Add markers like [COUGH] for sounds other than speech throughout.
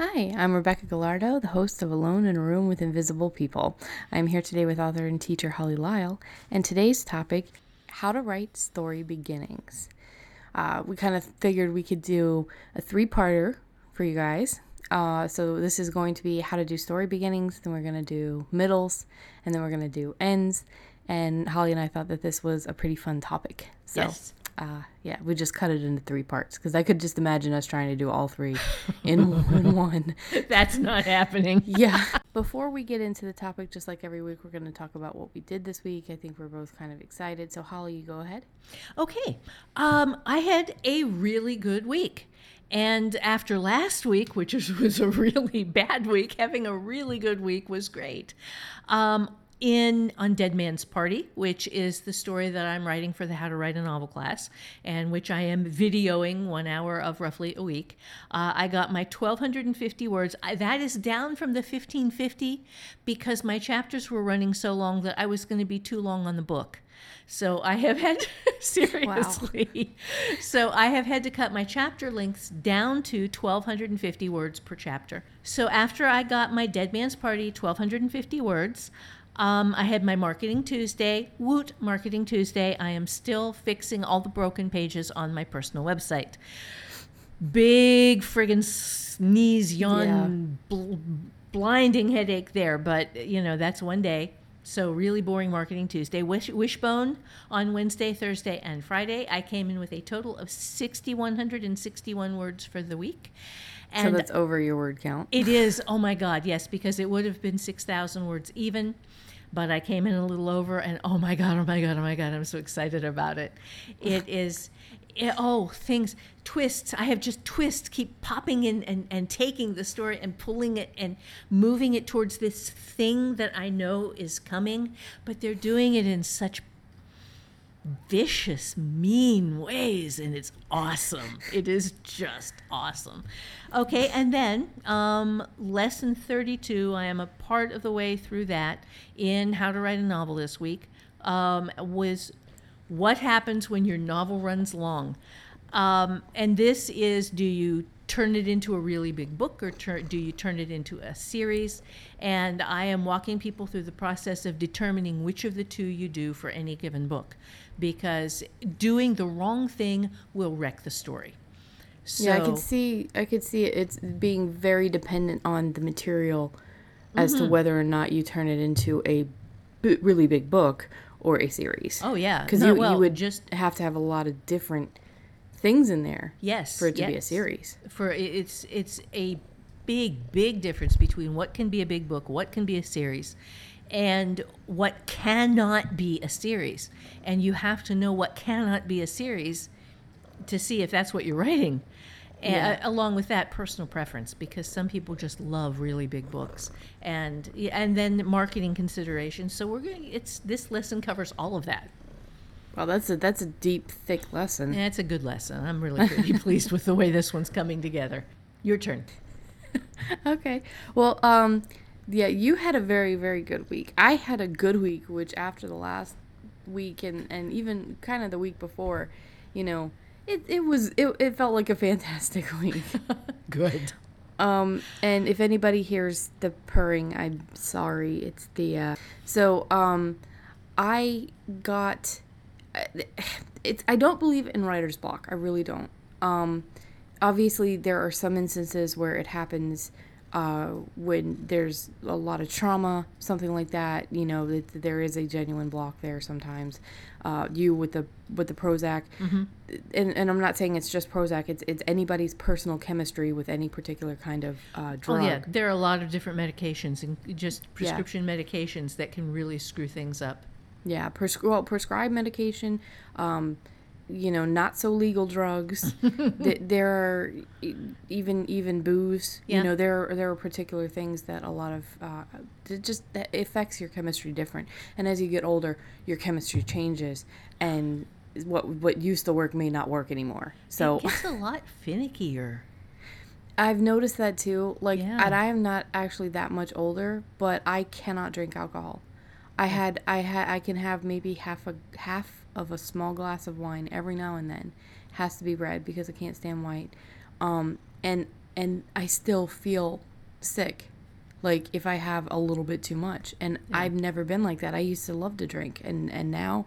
Hi, I'm Rebecca Gallardo, the host of Alone in a Room with Invisible People. I'm here today with author and teacher Holly Lisle, and today's topic how to write story beginnings. Uh, we kind of figured we could do a three parter for you guys. Uh, so, this is going to be how to do story beginnings, then we're going to do middles, and then we're going to do ends. And Holly and I thought that this was a pretty fun topic. So, Yes. Uh, yeah, we just cut it into three parts because I could just imagine us trying to do all three in, in [LAUGHS] one. [LAUGHS] That's not happening. [LAUGHS] Yeah. Before we get into the topic, just like every week, we're going to talk about what we did this week. I think we're both kind of excited. So, Holly, you go ahead. Okay. Um, I had a really good week. And after last week, which was, was a really bad week, having a really good week was great. Um, in on Dead Man's Party, which is the story that I'm writing for the How to Write a Novel class, and which I am videoing one hour of roughly a week. Uh, I got my 1,250 words. I, that is down from the 1,550 because my chapters were running so long that I was going to be too long on the book. So I have had [LAUGHS] [LAUGHS] seriously. So I have had to cut my chapter lengths down to 1250 words per chapter. So after I got my Dead Man's Party 1250 words, um, I had my Marketing Tuesday. Woot, Marketing Tuesday. I am still fixing all the broken pages on my personal website. Big friggin' sneeze, yawn, bl- blinding headache there, but you know, that's one day. So really boring Marketing Tuesday. Wish, wishbone on Wednesday, Thursday, and Friday. I came in with a total of 6,161 words for the week. so, And that's over your word count. it is, [LAUGHS] oh my God, yes, because it would have been 6,000 words even, but I came in a little over, and oh my God, oh my God, oh my God, I'm so excited about it. It [SIGHS] is, it, oh, things, twists. I have just twists keep popping in and, and taking the story and pulling it and moving it towards this thing that I know is coming, but they're doing it in such vicious, mean ways, and it's awesome. It is just awesome. Okay, and then um, lesson 32, I am a part of the way through that in How to Write a Novel this week, um, was what happens when your novel runs long. Um, and this is do you turn it into a really big book or tur- do you turn it into a series? And I am walking people through the process of determining which of the two you do for any given book because doing the wrong thing will wreck the story. So, yeah, I can see. I could see. It's being very dependent on the material as to mm-hmm. whether or not you turn it into a b- really big book or a series. Oh yeah, because No, you, well, you would just have to have a lot of different things in there yes for it to be a series. for it's it's a big big difference between what can be a big book what can be a series and what cannot be a series. And you have to know what cannot be a series to see if that's what you're writing. And Yeah. Uh, along with that personal preference because some people just love really big books. And and then marketing considerations. So we're going it's this lesson covers all of that Well, that's a that's a deep, thick lesson. and it's a good lesson i'm really pretty [LAUGHS] pleased with the way this one's coming together your turn [LAUGHS] Okay. Well, um, yeah, you had a very, very good week. I had a good week, which after the last week and, and even kind of the week before, you know, it, it was it, it felt like a fantastic [LAUGHS] week. good um, and if anybody hears the purring, I'm sorry. It's the uh, so um, I got it's I don't believe in writer's block. I really don't. Um, obviously, there are some instances where it happens uh, when there's a lot of trauma, something like that. You know, that there is a genuine block there sometimes. Uh, you with the with the Prozac, and, and I'm not saying it's just Prozac. It's it's anybody's personal chemistry with any particular kind of uh, drug. Oh yeah, there are a lot of different medications and just prescription medications that can really screw things up. Yeah, prescri- well, prescribed medication, um, you know not so legal drugs [LAUGHS] Th- there are e- even even booze Yeah. you know there are, there are particular things that a lot of uh, it just that affects your chemistry different and as you get older your chemistry changes and what what used to work may not work anymore so it gets a lot finickier. I've noticed that too. Like, Yeah. and I am not actually that much older, but I cannot drink alcohol. I had, I had, I can have maybe half a half of a small glass of wine every now and then. Has to be red because I can't stand white. Um, and and I still feel sick, like if I have a little bit too much. And I've never been like that. I used to love to drink, and and now,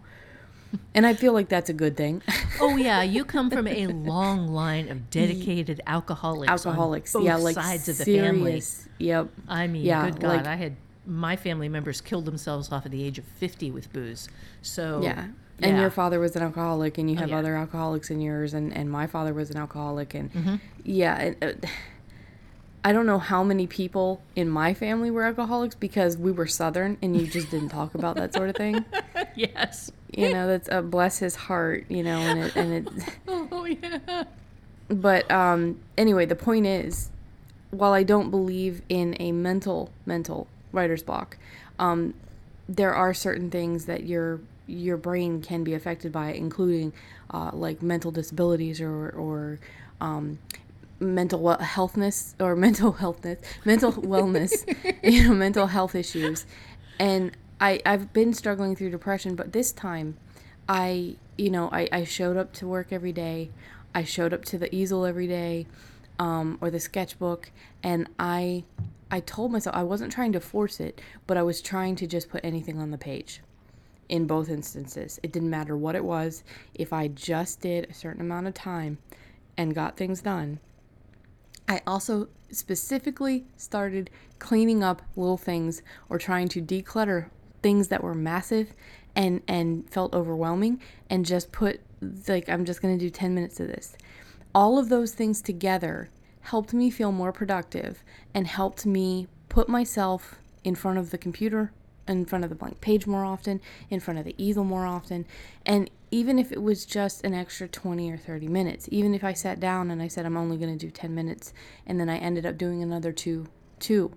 and I feel like that's a good thing. [LAUGHS] Oh yeah, you come from a [LAUGHS] long line of dedicated alcoholics. Alcoholics, both yeah, like sides of the family. serious. Yep. I mean, Yeah, good God, like- I had my family members killed themselves off at the age of fifty with booze. So Yeah. And yeah. your father was an alcoholic, and you have yeah. other alcoholics in yours, and, and my father was an alcoholic, and Mm-hmm. yeah, and, uh, [SIGHS] I don't know how many people in my family were alcoholics because we were Southern, and you just didn't talk about that sort of thing. [LAUGHS] yes. You know, that's uh, bless his heart, you know, and it, and it, [LAUGHS] Oh yeah. but um, anyway, the point is, while I don't believe in a mental mental writer's block, um, there are certain things that your your brain can be affected by, including uh, like mental disabilities or or um, mental well- healthness or [LAUGHS] mental healthness, mental wellness, [LAUGHS] you know, mental health issues, and I I've been struggling through depression, but this time, I you know I I showed up to work every day, I showed up to the easel every day, um, or the sketchbook, and I I told myself I wasn't trying to force it, but I was trying to just put anything on the page in both instances. It didn't matter what it was. If I just did a certain amount of time and got things done, I also specifically started cleaning up little things or trying to declutter things that were massive and and felt overwhelming and just put like I'm just going to do 10 minutes of this. All of those things together helped me feel more productive and helped me put myself in front of the computer in front of the blank page more often, in front of the easel more often. And even if it was just an extra 20 or 30 minutes, even if I sat down and I said I'm only going to do 10 minutes and then I ended up doing another two two.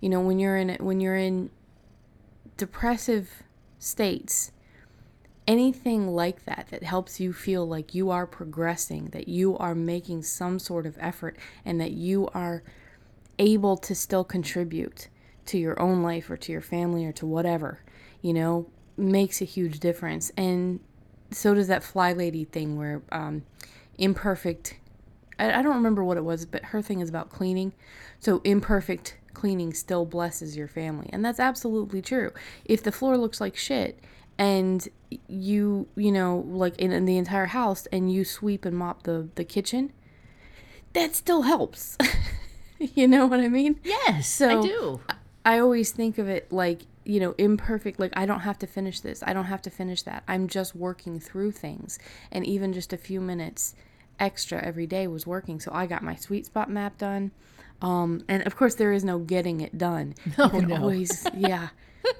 You know, when you're in when you're in depressive states, anything like that that helps you feel like you are progressing, that you are making some sort of effort and that you are able to still contribute to your own life or to your family or to whatever, you know, makes a huge difference. And so does that fly lady thing where um, imperfect, I, I don't remember what it was, but her thing is about cleaning. So imperfect cleaning still blesses your family. And that's absolutely true. If the floor looks like shit, and you you know like in, in the entire house and you sweep and mop the the kitchen that still helps [LAUGHS] you know what i mean Yes, So- I do. I always think of it like, you know, imperfect. Like, I don't have to finish this. I don't have to finish that. I'm just working through things. And even just a few minutes extra every day was working. So I got my sweet spot map done. Um, and of course, there is no getting it done. No, [LAUGHS] you can no. always, yeah. [LAUGHS]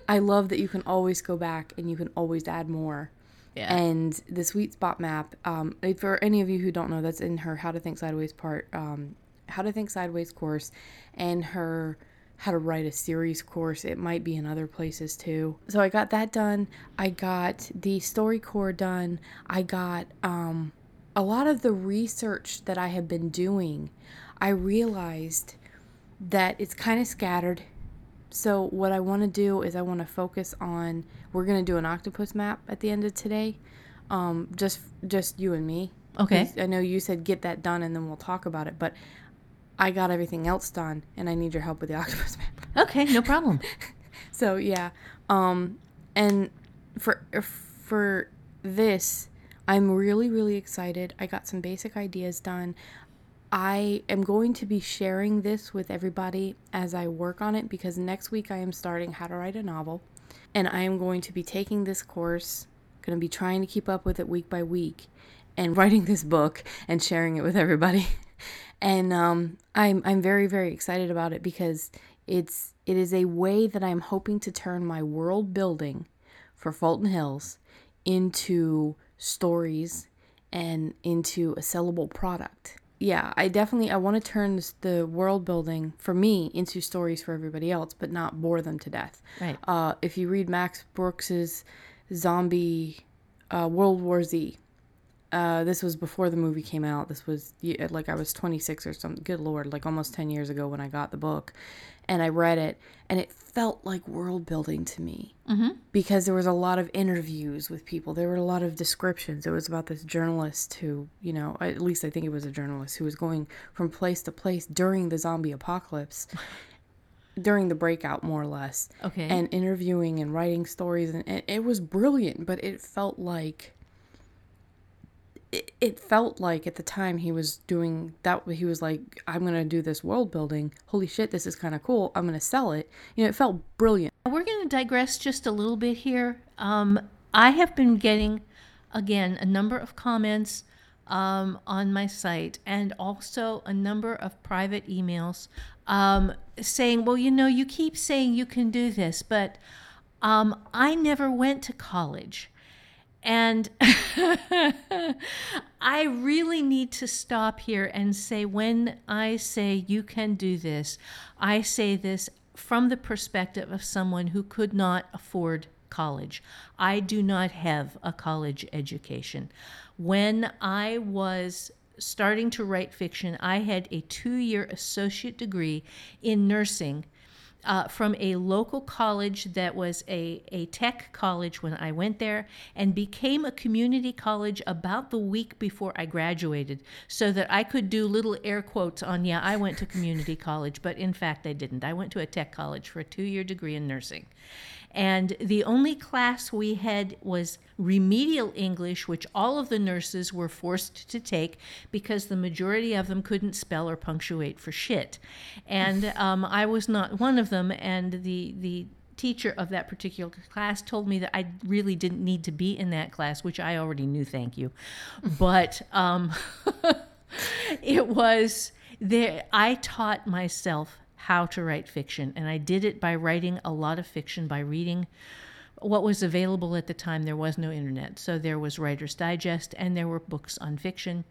I love that you can always go back and you can always add more. Yeah. And the sweet spot map, um, for any of you who don't know, that's in her How to Think Sideways part, um, How to Think Sideways course, and her How to Write a Series course. It might be in other places too. So I got that done. I got the StoryCorps done. I got um, a lot of the research that I have been doing. I realized that it's kind of scattered. So what I want to do is I want to focus on we're going to do an octopus map at the end of today. Um just just you and me. Okay. I know you said get that done and then we'll talk about it, but I got everything else done and I need your help with the [LAUGHS] octopus map. Okay, no problem. [LAUGHS] So yeah, um, and for for this, I'm really really excited. I got some basic ideas done. I am going to be sharing this with everybody as I work on it because next week I am starting how to write a novel, and I am going to be taking this course. Going to be trying to keep up with it week by week, and [LAUGHS] writing this book and sharing it with everybody. [LAUGHS] And um, I'm I'm very very excited about it because it's it is a way that I'm hoping to turn my world building for Fulton Hills into stories and into a sellable product. Yeah, I definitely I want to turn this, the world building for me into stories for everybody else, but not bore them to death. Right. Uh, if you read Max Brooks's zombie uh, World War Z, uh, this was before the movie came out. This was like I was 26 or something. Good lord, like almost 10 years ago when I got the book, and I read it, and it felt like world building to me mm-hmm. because there was a lot of interviews with people. There were a lot of descriptions. It was about this journalist who, you know, at least I think it was a journalist who was going from place to place during the zombie apocalypse. [LAUGHS] during the breakout more or less Okay. and interviewing and writing stories and it, it was brilliant but it felt like it, it felt like at the time he was doing that he was like i'm gonna do this world building holy shit this is kind of cool i'm gonna sell it you know it felt brilliant We're going to digress just a little bit here. Um, I have been getting, again, a number of comments um, on my site and also a number of private emails um, saying, well, you know, you keep saying you can do this, but um, I never went to college. And [LAUGHS] I really need to stop here and say when I say you can do this, I say this from the perspective of someone who could not afford college. I do not have a college education. When I was starting to write fiction, I had a two year associate degree in nursing uh, from a local college that was a, a tech college when I went there and became a community college about the week before I graduated so that I could do little air quotes on, yeah, I went to community [LAUGHS] college, but in fact I didn't. I went to a tech college for a two year degree in nursing. And the only class we had was remedial English, which all of the nurses were forced to take because the majority of them couldn't spell or punctuate for shit. And um, I was not one of them. And the, the teacher of that particular class told me that I really didn't need to be in that class, which I already knew, thank you. [LAUGHS] But um, [LAUGHS] it was there, I taught myself how to write fiction, and I did it by writing a lot of fiction, by reading what was available at the time. There was no internet, so there was Writer's Digest, and there were books on fiction,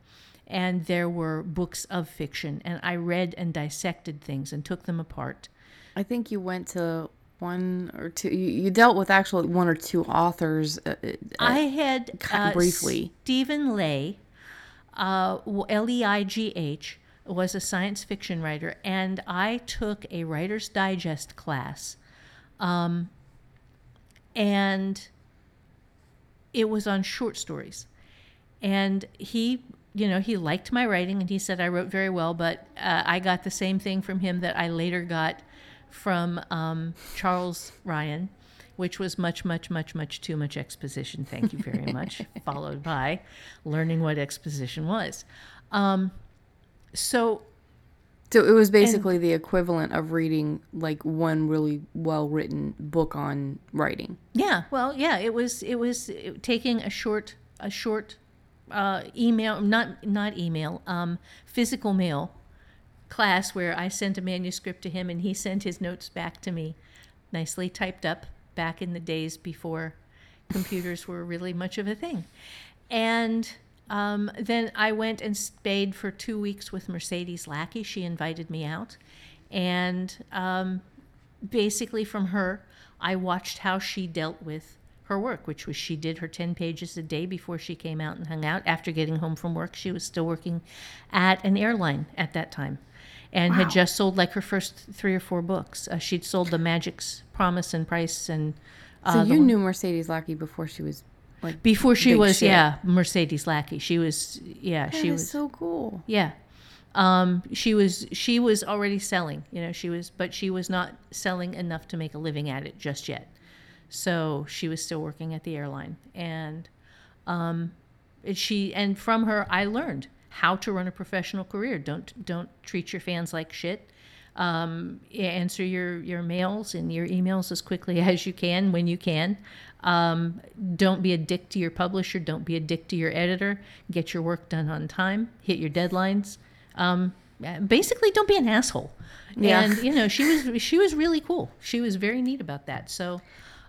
and there were books of fiction, and I read and dissected things and took them apart. i think you went to one or two you, you dealt with actually one or two authors uh, uh, I had kind of uh, briefly. Stephen Leigh, uh, L E I G H, was a science fiction writer, and I took a Writer's Digest class, um, and it was on short stories, and he. You know, he liked my writing and he said I wrote very well, but uh, I got the same thing from him that I later got from um, Charles Ryan, which was much, much, much, much too much exposition. Thank you very much. [LAUGHS] Followed by learning what exposition was. Um, so so it was basically the equivalent of reading like one really well written book on writing yeah, well, yeah, it was it was taking a short a short uh, email, not not email, um, physical mail class where I sent a manuscript to him and he sent his notes back to me, nicely typed up back in the days before computers were really much of a thing. And um, then I went and stayed for two weeks with Mercedes Lackey. She invited me out. And um, basically, from her, I watched how she dealt with her work, which was she did her 10 pages a day before she came out and hung out. After getting home from work, she was still working at an airline at that time and had just sold like her first three or four books. Uh, she'd sold the Magic's Promise and Price and. Uh, so you knew mercedes lackey before she was like before she was shit. yeah Mercedes Lackey. She was yeah that she was so cool yeah. Um, she was she was already selling, you know, she was but she was not selling enough to make a living at it just yet. So she was still working at the airline and um, she and from her I learned how to run a professional career. Don't don't treat your fans like shit. Um, answer your your mails and your emails as quickly [LAUGHS] as you can when you can. Um, don't be a dick to your publisher. Don't be a dick to your editor. Get your work done on time. Hit your deadlines. Um, basically, don't be an asshole. Yeah. And you know she was she was really cool. She was very neat about that. So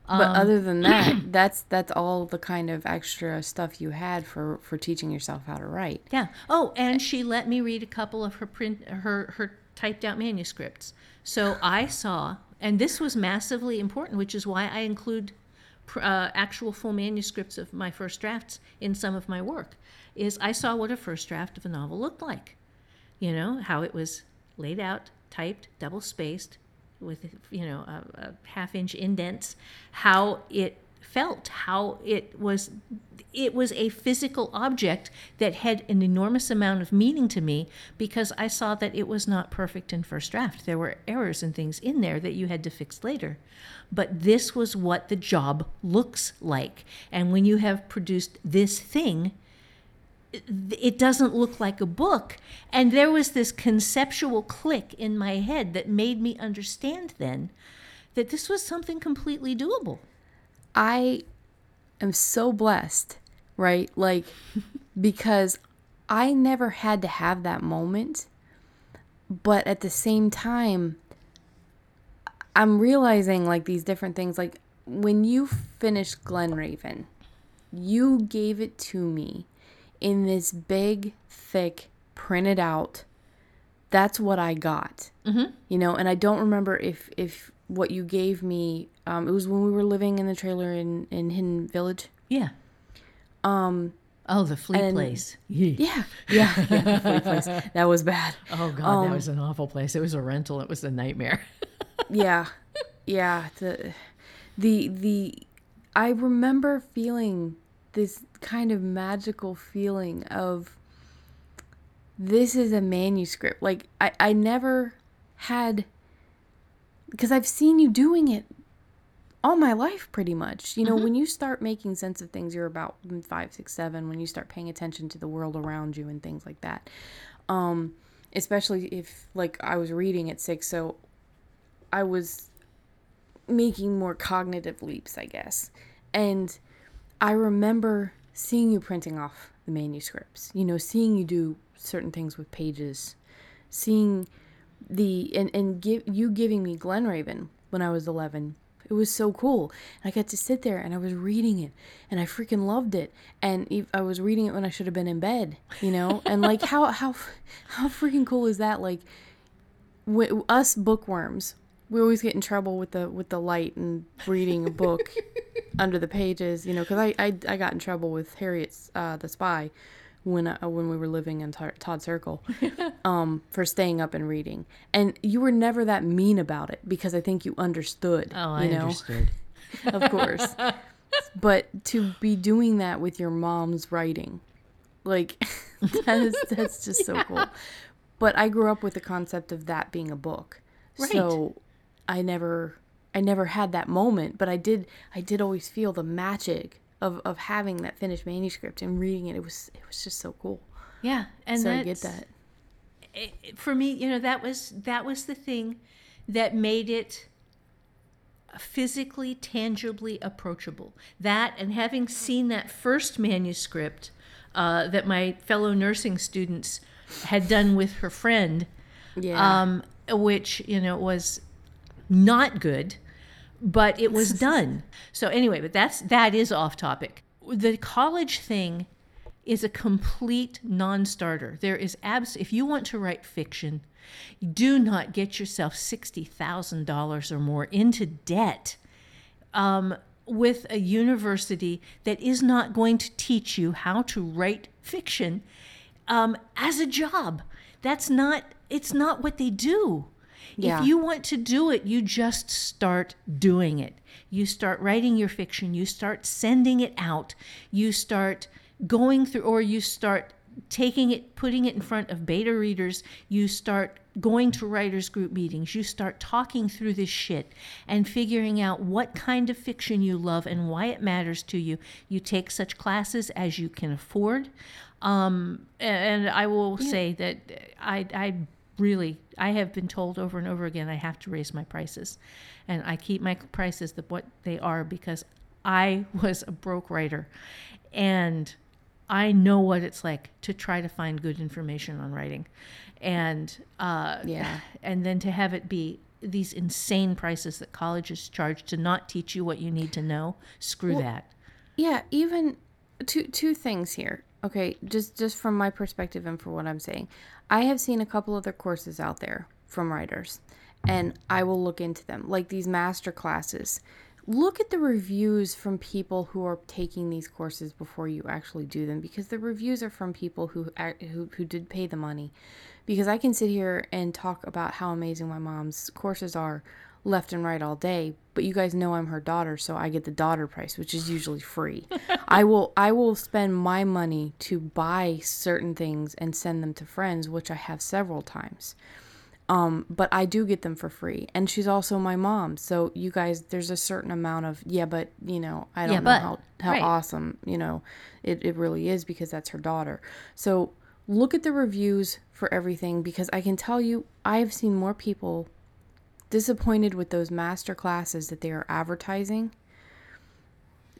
But Um, other than that, [CLEARS THROAT] that's that's all the kind of extra stuff you had for for teaching yourself how to write. Yeah. Oh, and she let me read a couple of her print her her typed out manuscripts. So I saw, and this was massively important, which is why I include uh, actual full manuscripts of my first drafts in some of my work. Is I saw what a first draft of a novel looked like. You know how it was laid out, typed, double spaced, with you know a, a half inch indents. How it felt, how it was it was a physical object that had an enormous amount of meaning to me because I saw that it was not perfect in first draft. There were errors and things in there that you had to fix later. But this was what the job looks like. And when you have produced this thing, it- doesn't look like a book. And there was this conceptual click in my head that made me understand then that this was something completely doable. I am so blessed, right? Like, [LAUGHS] because I never had to have that moment. But at the same time, I'm realizing like these different things. Like, when you finished Glenraven, you gave it to me in this big, thick, printed out. That's what I got. Mm-hmm. You know, and I don't remember if if what you gave me. Um, it was when we were living in the trailer in in Hidden Village. Yeah. Um. Oh, the flea and- place. Yeah, yeah, yeah. the flea place. That was bad. [LAUGHS] Oh God, that was an awful place. It was a rental. It was a nightmare. [LAUGHS] yeah yeah the the the i remember feeling this kind of magical feeling of this is a manuscript like i i never had because i've seen you doing it all my life pretty much. You know when you start making sense of things you're about five six seven when you start paying attention to the world around you and things like that. Um especially if like i was reading at six so I was making more cognitive leaps, I guess. And I remember seeing you printing off the manuscripts, you know, seeing you do certain things with pages, seeing the and and give you giving me Glenraven when I was 11. It was so cool. And I got to sit there and I was reading it and I freaking loved it. And I was reading it when I should have been in bed, you know? [LAUGHS] And like how how how freaking cool is that like w- us bookworms we always get in trouble with the with the light and reading a book [LAUGHS] under the pages you know because I, I i got in trouble with harriet's uh the spy when uh, when we were living in todd circle [LAUGHS] um for staying up and reading. And you were never that mean about it because i think you understood Oh, I you know? understood. [LAUGHS] of course. [LAUGHS] But to be doing that with your mom's writing like that is that's just so cool. But i grew up with the concept of that being a book. Right. so i never i never had that moment but i did i did always feel the magic of of having that finished manuscript and reading it it was it was just so cool. Yeah, and so i get that. it- for me, you know, that was that was the thing that made it physically, tangibly approachable. That and having seen that first manuscript uh, that my fellow nursing students had done with her friend, yeah. um, which you know was not good, but it was done. [LAUGHS] So anyway, but that's that is off topic. The college thing is a complete non-starter. There is abs. If you want to write fiction, do not get yourself sixty thousand dollars or more into debt um, with a university that is not going to teach you how to write fiction um, as a job. That's not. It's not what they do. Yeah. If you want to do it, you just start doing it. You start writing your fiction. You start sending it out. You start going through, or you start taking it, putting it in front of beta readers. You start going to writers group meetings. You start talking through this shit and figuring out what kind of fiction you love and why it matters to you. You take such classes as you can afford. Um, and I will say that I, I really, I have been told over and over again I have to raise my prices, and I keep my prices the what they are because I [LAUGHS] was a broke writer, and I know what it's like to try to find good information on writing, and uh, Yeah. [SIGHS] and then to have it be these insane prices that colleges charge to not teach you what you need to know. Screw that. Yeah, even two two things here. Okay, just just from my perspective and for what I'm saying. I have seen a couple other courses out there from writers and I will look into them. Like these master classes. Look at the reviews from people who are taking these courses before you actually do them because the reviews are from people who who who did pay the money. Because I can sit here and talk about how amazing my mom's courses are left and right all day, but you guys know I'm her daughter, so I get the daughter price, which is usually free. [LAUGHS] I will I will spend my money to buy certain things and send them to friends, which I have several times. Um, but I do get them for free, and she's also my mom. So you guys, there's a certain amount of yeah, but you know, I don't Yeah, know but, how how right. awesome you know it it really is because that's her daughter. So look at the reviews for everything because I can tell you, I've seen more people disappointed with those master classes that they are advertising.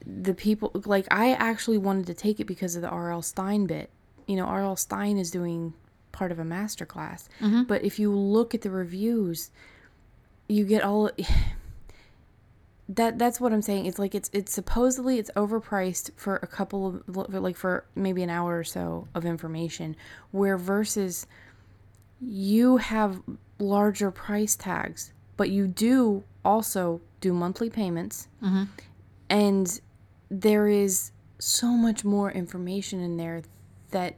The people like I actually wanted to take it because of the R.L. Stine bit. You know, R.L. Stine is doing part of a master class. Mm-hmm. But if you look at the reviews, you get all [SIGHS] that that's what I'm saying. It's like it's it's supposedly it's overpriced for a couple of like for maybe an hour or so of information where versus you have larger price tags, but you do also do monthly payments. Mm-hmm. And there is so much more information in there that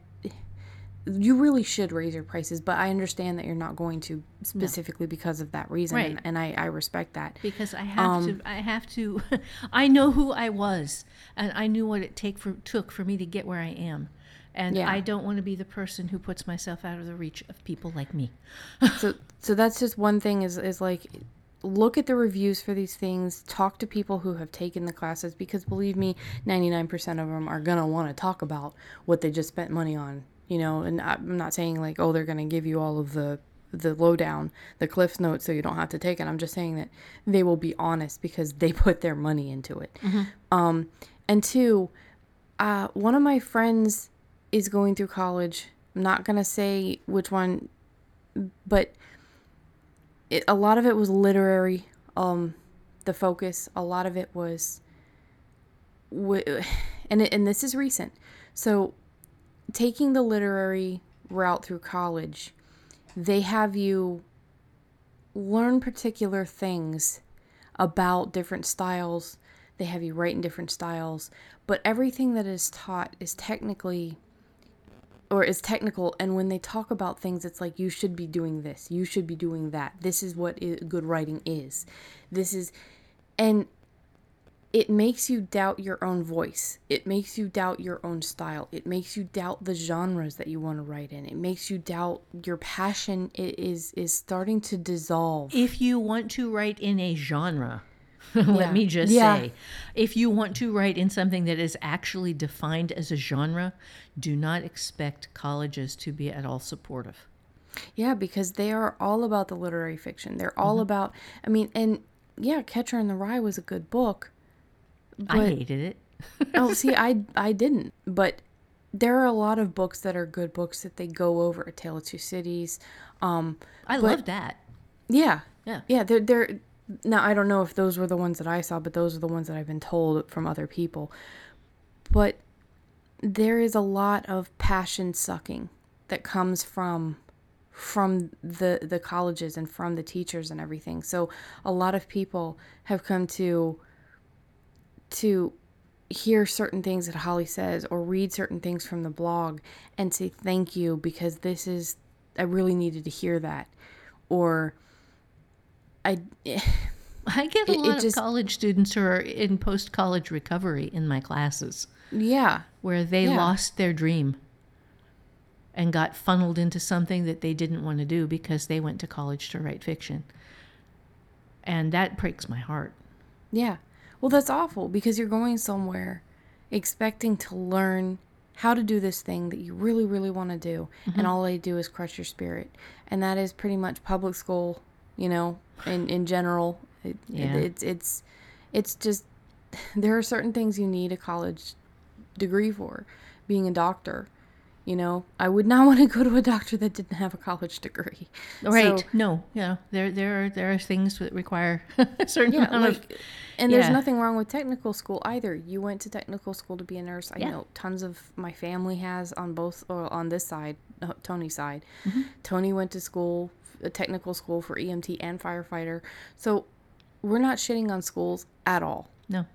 you really should raise your prices, but I understand that you're not going to specifically because of that reason, Right. and, and I, I respect that. because I have to. Um, I have to. [LAUGHS] I know who I was, and I knew what it take for took for me to get where I am, and Yeah. I don't want to be the person who puts myself out of the reach of people like me. [LAUGHS] so so that's just one thing is is like look at the reviews for these things talk to people who have taken the classes because believe me 99% of them are going to want to talk about what they just spent money on you know and i'm not saying like oh they're going to give you all of the the lowdown the cliffs notes so you don't have to take it i'm just saying that they will be honest because they [LAUGHS] put their money into it um and two uh one of my friends is going through college. I'm not going to say which one but it, a lot of it was literary um the focus. A lot of it was w- and it, and this is recent. So taking the literary route through college they have you learn particular things about different styles. They have you write in different styles but everything that is taught is technically or is technical and when they talk about things it's like you should be doing this. You should be doing that. This is what good writing is. This is and it makes you doubt your own voice. It makes you doubt your own style. It makes you doubt the genres that you want to write in. It makes you doubt your passion i- is is starting to dissolve. If you want to write in a genre, [LAUGHS] let Yeah. me just Yeah. say, if you want to write in something that is actually defined as a genre, do not expect colleges to be at all supportive. Yeah, because they are all about the literary fiction. They're all about, I mean, and yeah, Catcher in the Rye was a good book. I hated it. [LAUGHS] oh, see, I [LAUGHS] I didn't, but there are a lot of books that are good books that they go over. A Tale of Two Cities. Um, I loved that. yeah, Yeah. yeah. They're they're now I don't know if those were the ones that I saw, but those are the ones that I've been told from other people. But there is a lot of passion sucking that comes from from the the colleges and from the teachers and everything. So a lot of people have come to to hear certain things that Holly says or read certain things from the blog and say thank you because this is I really needed to hear that or I [LAUGHS] I get a It- it lot just- of college students who are in post college recovery in my classes yeah where they Yeah. lost their dream and got funneled into something that they didn't want to do because they went to college to write fiction. And that breaks my heart. Yeah. Well, that's awful because you're going somewhere expecting to learn how to do this thing that you really, really want to do, and mm-hmm. all they do is crush your spirit. And that is pretty much public school, you know, in, in general. It, Yeah. it, it's, it's, it's just, [LAUGHS] there are certain things you need a college degree for. Being a doctor, You know, I would not [LAUGHS] want to go to a doctor that didn't have a college degree. [LAUGHS] Right. So, no. Yeah. There there are there are things that require a certain yeah, amount of like, and there's yeah. nothing wrong with technical school either. You went to technical school to be a nurse. I Yeah. know tons of my family has on both or on this side, uh, Tony's side. Mm-hmm. Tony went to school, a technical school for EMT and firefighter. So we're not shitting on schools at all. no.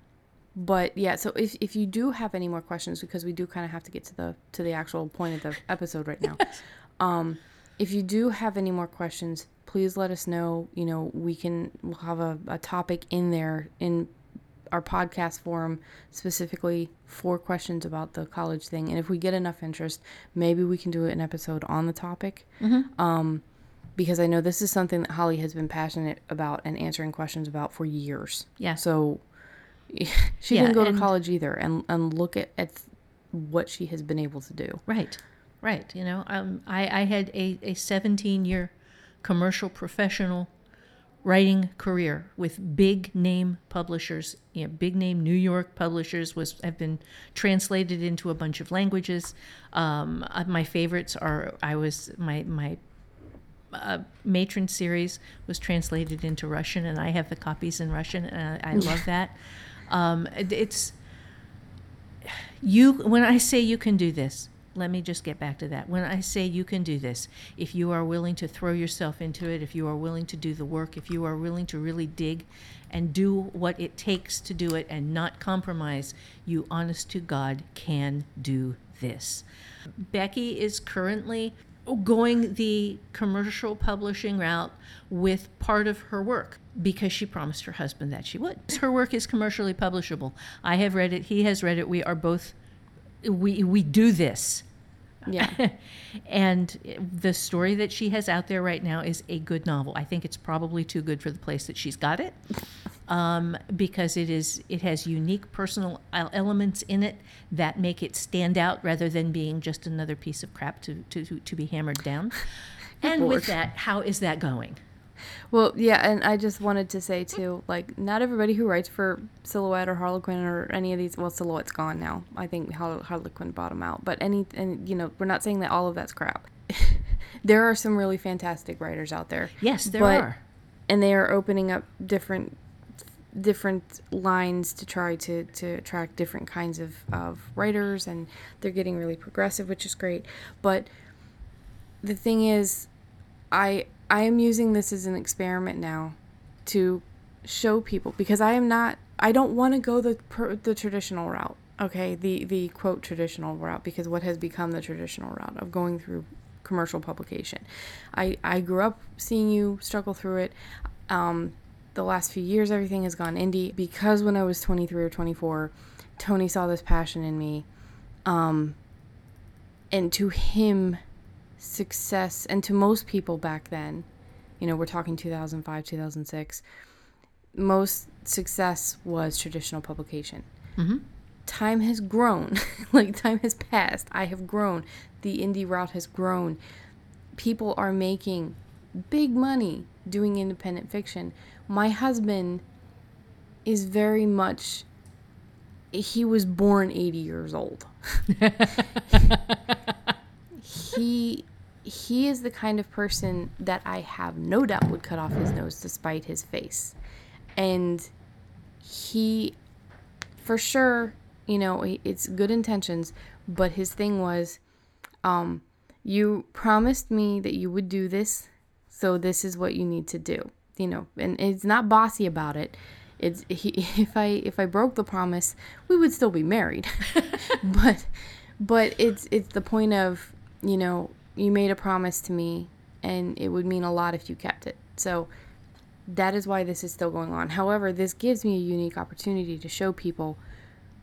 But yeah, so if, if you do have any more questions, because we do kind of have to get to the to the actual point of the episode right now, [LAUGHS] um, if you do have any more questions, please let us know. You know, we can we'll have a, a topic in there in our podcast forum specifically for questions about the college thing. And if we get enough interest, maybe we can do an episode on the topic. Um, because I know this is something that Holly has been passionate about and answering questions about for years. Yeah. So [LAUGHS] she Yeah, didn't go to college either, and and look at, at what she has been able to do. Right, right. You know, um, I, I had a, a 17 year commercial professional writing career with big name publishers. You know, big name New York publishers was have been translated into a bunch of languages. Um, uh, my favorites are I was my my uh, matron series was translated into Russian, and I have the copies in Russian, and I, I love [LAUGHS] that. Um, it- it's you when i say you can do this let me just get back to that when i say you can do this if you are willing to throw yourself into it if you are willing to do the work if you are willing to really dig and do what it takes to do it and not compromise you honest to god can do this becky is currently going the commercial publishing route with part of her work because she promised her husband that she would. Her work is commercially publishable. I have read it, he has read it. We are both we we do this. Yeah, [LAUGHS] And the story that she has out there right now is a good novel. I think it's probably too good for the place that she's got it, um, because it is it has unique personal elements in it that make it stand out rather than being just another piece of crap to to, to, be hammered down. [LAUGHS] And with that, how is that going? Well, yeah, and I just wanted to say too, like, not everybody who writes for Silhouette or Harlequin or any of these, well, Silhouette's gone now. I think Harlequin bottom out, but any, and you know, we're not saying that all of that's crap. [LAUGHS] there are some really fantastic writers out there. Yes, there But- are. and they are opening up different different lines to try to, to attract different kinds of, of writers and they're getting really progressive which is great. But the thing is i i am using this as an experiment now to show people because i am not i don't want to go the the traditional route okay? The the quote traditional route because what has become the traditional route of going through commercial publication. I i grew up seeing you struggle through it. Um the last few years everything has gone indie. Because when i was 23 or 24 tony saw this passion in me um and to him success and to most people back then you know we're talking 2005 2006 most success was traditional publication. Time has grown. [LAUGHS] Like time has passed. I have grown. The indie route has grown. People are making big money doing independent fiction my husband is very much he was born 80 years old [LAUGHS] he he is the kind of person that I have no doubt would cut off his nose to spite his face. And he for sure, you know, it's good intentions, but his thing was um you promised me that you would do this, so this is what you need to do. You know, and it's not bossy about it. It's [LAUGHS] he, if I if I broke the promise, we would still be married. [LAUGHS] but but it's it's the point of you know you made a promise to me and it would mean a lot if you kept it so that is why this is still going on however this gives me a unique opportunity to show people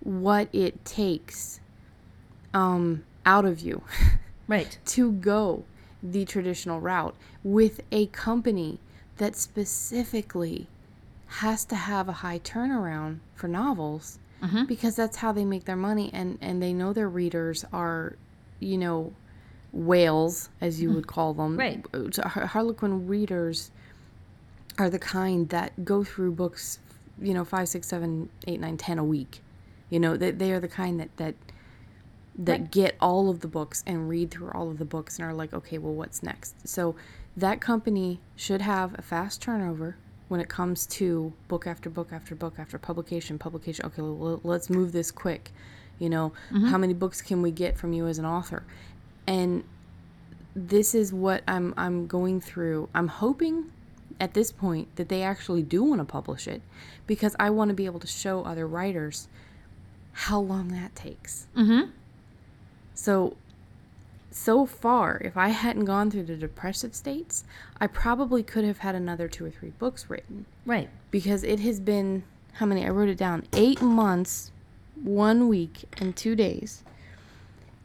what it takes um out of you [LAUGHS] Right. to go the traditional route with a company that specifically has to have a high turnaround for novels mm-hmm. because that's how they make their money and and they know their readers are you know whales as you mm-hmm. would call them. Right. Harlequin readers are the kind that go through books you know five six seven eight nine ten a week. You know they, they are the kind that that that get all of the books and read through all of the books and are like, okay, well, what's next? So that company should have a fast turnover when it comes to book after book after book after publication, publication. Okay, well, let's move this quick. You know, how many books can we get from you as an author? And this is what I'm I'm going through. I'm hoping at this point that they actually do want to publish it because I want to be able to show other writers how long that takes. Mm-hmm. So, so far, if I hadn't gone through the depressive states, I probably could have had another two or three books written Right. because it has been how many? I wrote it down eight months, one week, and two days.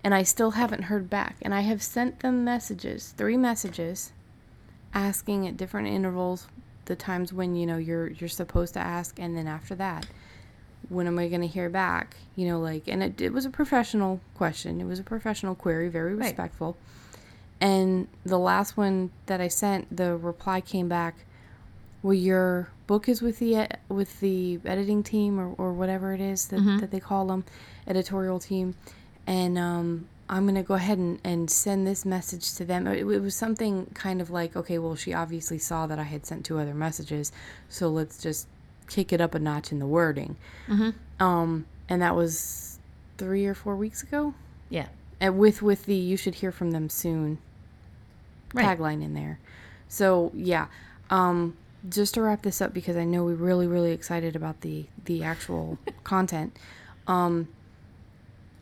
And I still haven't heard back. And I have sent them messages, three messages, asking at different intervals the times when you know you're you're supposed to ask, and then after that, when am I going to hear back? You know, like, and it, it was a professional question. It was a professional query, very respectful. Right. And the last one that I sent, the reply came back, well, your book is with the with the editing team or, or whatever it is that, that they call them, editorial team, and um, I'm gonna go ahead and, and send this message to them. It, it was something kind of like, okay, well, she obviously saw that I had sent two other messages, so let's just kick it up a notch in the wording. Um, and that was three or four weeks ago, Yeah. and with with the you should hear from them soon Right. tagline in there. So yeah, um, just to wrap this up because I know we're really really excited about the the actual [LAUGHS] content. Um,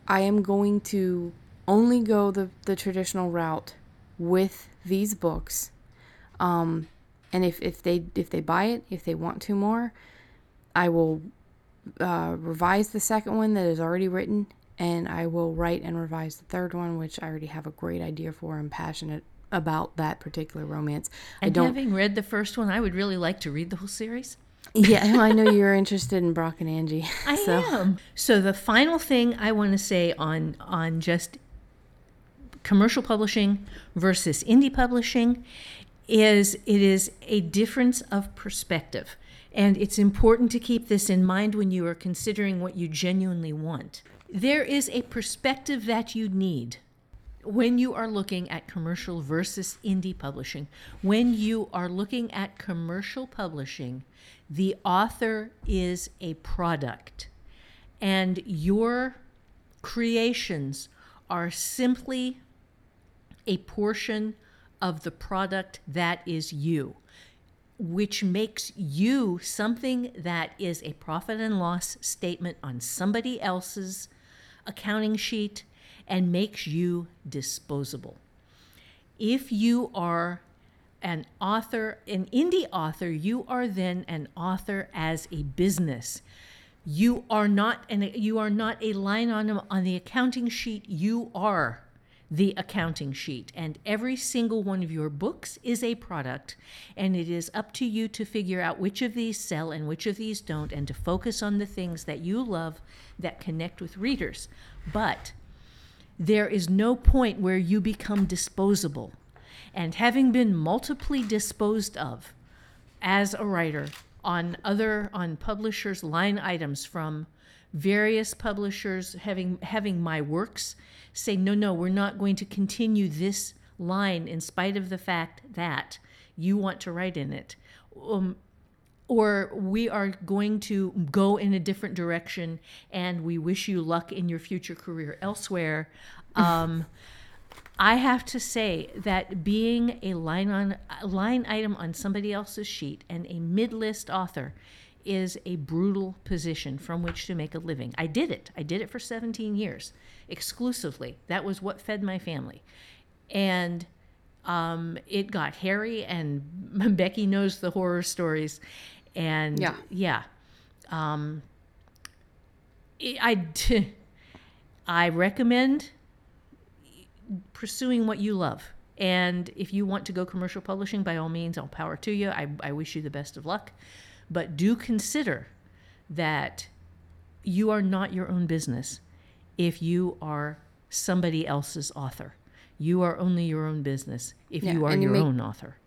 I am going to only go the the traditional route with these books. Um, and if, if they if they buy it, if they want to more, I will uh, revise the second one that is already written, and I will write and revise the third one, which I already have a great idea for. I'm passionate about that particular romance. I And don't. having read the first one, I would really like to read the whole series. yeah, I know [LAUGHS] you're interested in Brock and Angie. I [LAUGHS] so am. So the final thing I want to say on on just commercial publishing versus indie publishing is it is a difference of perspective. And it's important to keep this in mind when you are considering what you genuinely want. There is a perspective that you need when you are looking at commercial versus indie publishing. When you are looking at commercial publishing, the author is a product, and your creations are simply a portion of the product that is you, which makes you something that is a profit and loss statement on somebody else's accounting sheet and makes you disposable. If you are an author, an indie author, you are then an author as a business. You are not an you are not a line on on the accounting sheet. You are the accounting sheet, and every single one of your books is a product, and it is up to you to figure out which of these sell and which of these don't, and to focus on the things that you love that connect with readers. But there is no point where you become disposable. And having been multiply disposed of as a writer on other on publishers line items from various publishers having having my works say no no we're not going to continue this line in spite of the fact that you want to write in it. Um, or we are going to go in a different direction and we wish you luck in your future career elsewhere. [LAUGHS] Um, i have to say that being a line on a line item on somebody else's sheet and a mid-list author is a brutal position from which to make a living i did it i did it for 17 years exclusively that was what fed my family and um, it got hairy, and [LAUGHS] Becky knows the horror stories. And Yeah. yeah, um, I I [LAUGHS] I recommend pursuing what you love. And if you want to go commercial publishing, by all means, all power to you. I, I wish you the best of luck. But do consider that you are not your own business if you are somebody else's author. You are only your own business if Yeah, you are you your own author.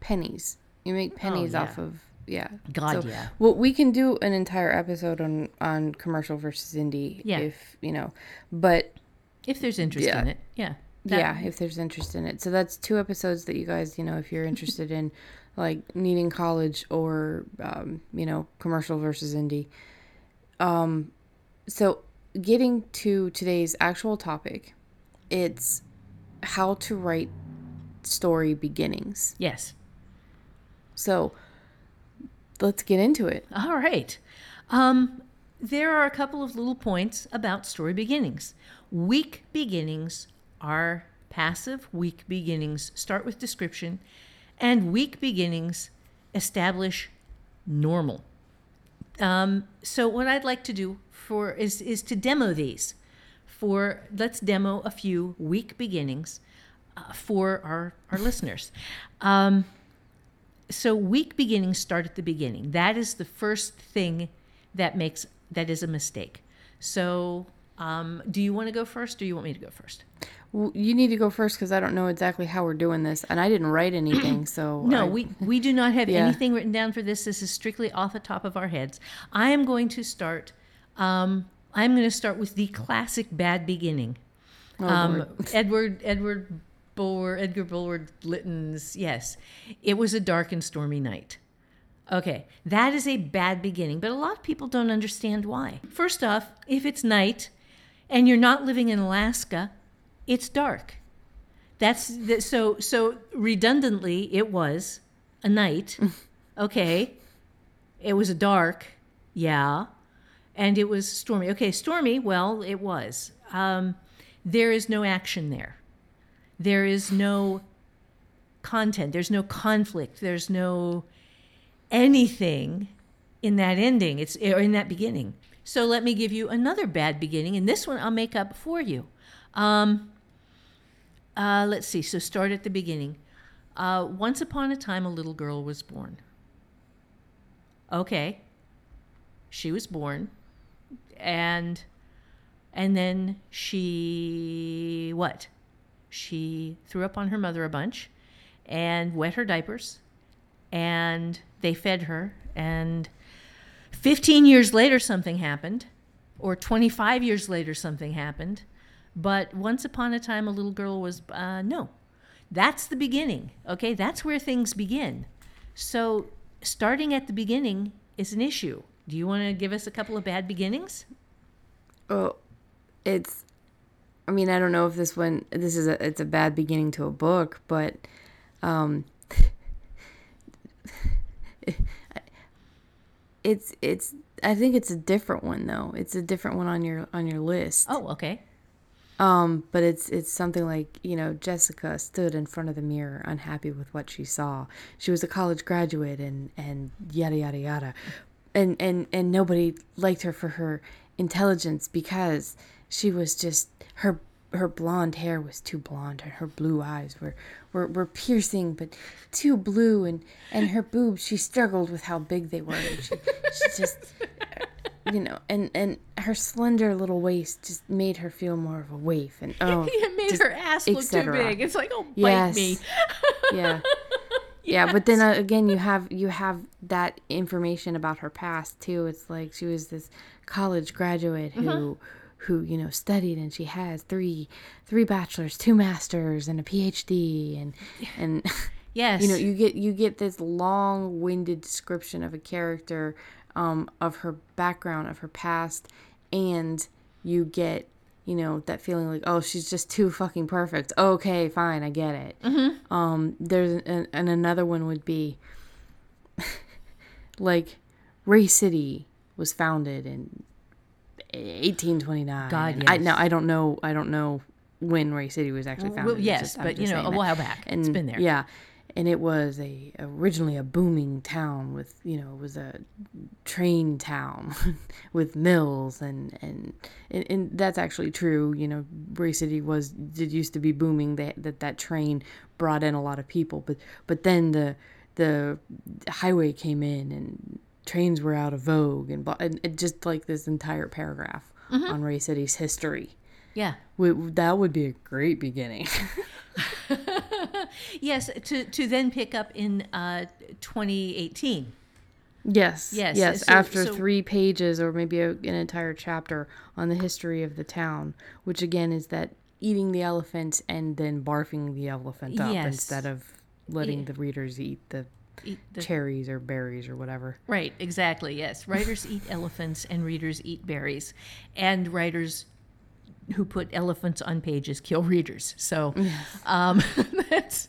pennies. You make oh, pennies yeah. off of yeah. God, So, yeah. Well, we can do an entire episode on on commercial versus indie Yeah. if you know, but If there's interest Yeah. in it, yeah. That- yeah, if there's interest in it. So that's two episodes that you guys, you know, if you're interested in like needing college or um, you know, commercial versus indie. Um so getting to today's actual topic, it's how to write story beginnings. Yes. So let's get into it. All right. Um, there are a couple of little points about story beginnings. Weak beginnings are passive. Weak beginnings start with description, and weak beginnings establish normal. Um, so what I'd like to do for is is to demo these. For let's demo a few weak beginnings uh, for our our [LAUGHS] listeners. Um, so weak beginnings start at the beginning. That is the first thing that makes that is a mistake. So, um, do you want to go first, or do you want me to go first? Well, you need to go first because I don't know exactly how we're doing this, and I didn't write anything. So [CLEARS THROAT] No, I- we we do not have Yeah. anything written down for this. This is strictly off the top of our heads. I am going to start. Um, I'm going to start with the classic bad beginning. Oh, um, [LAUGHS] Edward Edward Bulwer Edgar Bulwer Lytton's yes, it was a dark and stormy night. Okay, that is a bad beginning, but a lot of people don't understand why. First off, if it's night and you're not living in Alaska, it's dark. That's that, so so redundantly it was a night. [LAUGHS] Okay. It was a dark. Yeah. And it was stormy. Okay, stormy, well, it was. Um, there is no action there. There is no content. There's no conflict. There's no anything in that ending. It's or in that beginning. So let me give you another bad beginning, and this one I'll make up for you. Um, uh, let's see. So start at the beginning. Uh, once upon a time, a little girl was born. Okay. She was born, and and then she what? She threw up on her mother a bunch, and wet her diapers, and they fed her. And 15 years later, something happened, or 25 years later, something happened. But once upon a time, a little girl was, uh, no. That's the beginning, okay? That's where things begin. So starting at the beginning is an issue. Do you want to give us a couple of bad beginnings? Oh, it's. I mean, I don't know if this one. This is a. It's a bad beginning to a book, but, um. [LAUGHS] it's it's. I think it's a different one though. It's a different one on your on your list. Oh, okay. Um, but it's it's something like you know Jessica stood in front of the mirror, unhappy with what she saw. She was a college graduate, and and yada yada yada, and and and nobody liked her for her intelligence because she was just her her blonde hair was too blonde and her blue eyes were were, were piercing but too blue and and her boobs she struggled with how big they were and she, she just you know and and her slender little waist just made her feel more of a waif and [LAUGHS] oh It made just her ass look too big. It's like, oh, bite Yes. me. [LAUGHS] yeah [LAUGHS] yeah but then uh, again you have you have that information about her past too it's like she was this college graduate who Mm-hmm. Who you know studied and she has three three bachelors two masters and a phd and and Yes. [LAUGHS] you know you get you get this long-winded description of a character um, of her background of her past and you get you know that feeling like oh she's just too fucking perfect. Okay fine i get it. Um there's an, and another one would be [LAUGHS] like ray city was founded in 1829 God, i yes. no i don't know i don't know when ray city was actually founded well, yes, just- but you know, a that. while back. it's been there. Yeah, and it was a originally a booming town with you know it was a train town [LAUGHS] with mills and and and, and that's actually true. You know, Ray City was it used to be booming. That that that train brought in a lot of people, but but then the the highway came in and trains were out of vogue and, blah- and just like this entire paragraph on Ray City's history. Yeah. Would- That would be a great beginning. [LAUGHS] Yes, to, to then pick up in uh, 2018. Yes. Yes, Yes. so- After so- three pages or maybe a, an entire chapter on the history of the town, which again is that eating the elephant and then barfing the elephant up Yes. instead of letting the readers eat the Eat the- cherries or berries or whatever. Right, exactly. Yes. Writers eat elephants and readers eat berries. And writers who put elephants on pages kill readers. So um, [LAUGHS] that's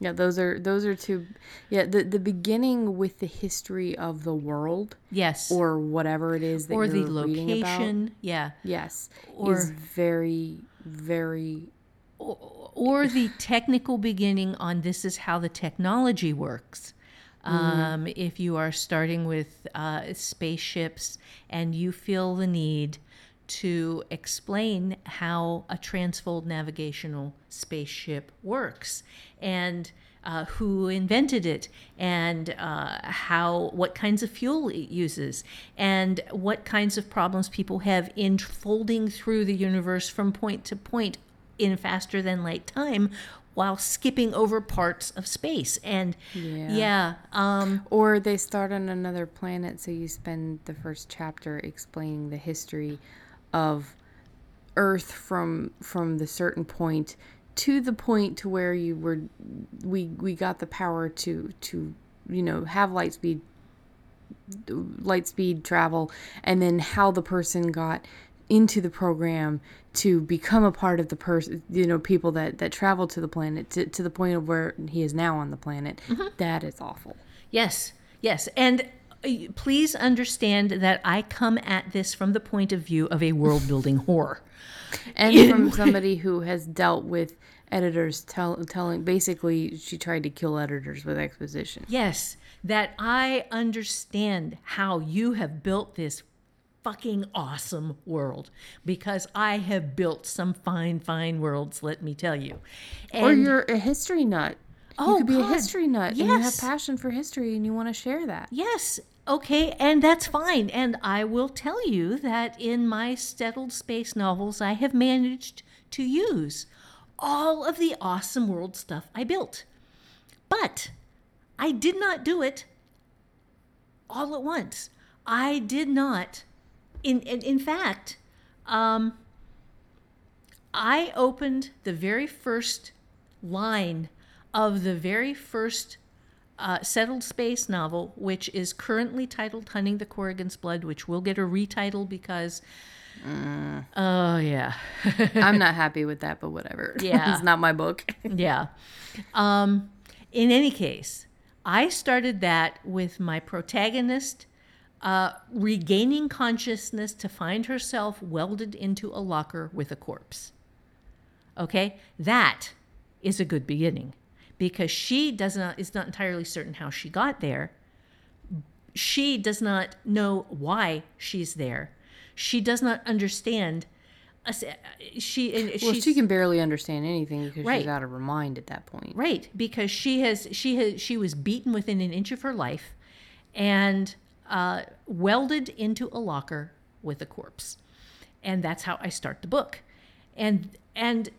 Yeah, those are those are two. Yeah, the the beginning with the history of the world yes. or whatever it is that or the you're reading about. location. Yeah. Yes, Or- is very very or the technical beginning on this is how the technology works. Um, if you are starting with uh, spaceships and you feel the need to explain how a transfold navigational spaceship works and uh, who invented it and uh, how what kinds of fuel it uses and what kinds of problems people have in folding through the universe from point to point in faster than light time while skipping over parts of space and Yeah. yeah um Or they start on another planet, so you spend the first chapter explaining the history of Earth from from the certain point to the point to where you were we we got the power to to you know have light speed light speed travel and then how the person got into the program to become a part of the person you know people that that travel to the planet to, to the point of where he is now on the planet. That is awful. Yes, yes. And uh, please understand that I come at this from the point of view of a world building [LAUGHS] whore. and from [LAUGHS] somebody who has dealt with editors tell, telling basically she tried to kill editors with exposition. Yes, that I understand how you have built this fucking awesome world because I have built some fine, fine worlds, let me tell you. or you're a history nut Oh, you Oh, could be God. a history nut and you have Yes. passion for history and you want to share that Yes, okay, and that's fine. And I will tell you that in my settled space novels, I have managed to use all of the awesome world stuff I built. But I did not do it all at once. I did not. In in, in fact, um, I opened the very first line of the very first uh, settled space novel, which is currently titled "Hunting the Corrigan's Blood," which will get a retitle because. Oh yeah, [LAUGHS] i'm not happy with that but whatever [LAUGHS] Yeah. it's not my book [LAUGHS] yeah. Um, in any case, I started that with my protagonist uh, regaining consciousness to find herself welded into a locker with a corpse. Okay, that is a good beginning because she does not is not entirely certain how she got there. She does not know why she's there. She does not understand. uh, She and well she can barely understand anything because Right. she's out of her mind at that point Right, because she has she has she was beaten within an inch of her life, and uh, welded into a locker with a corpse, and that's how I start the book, and and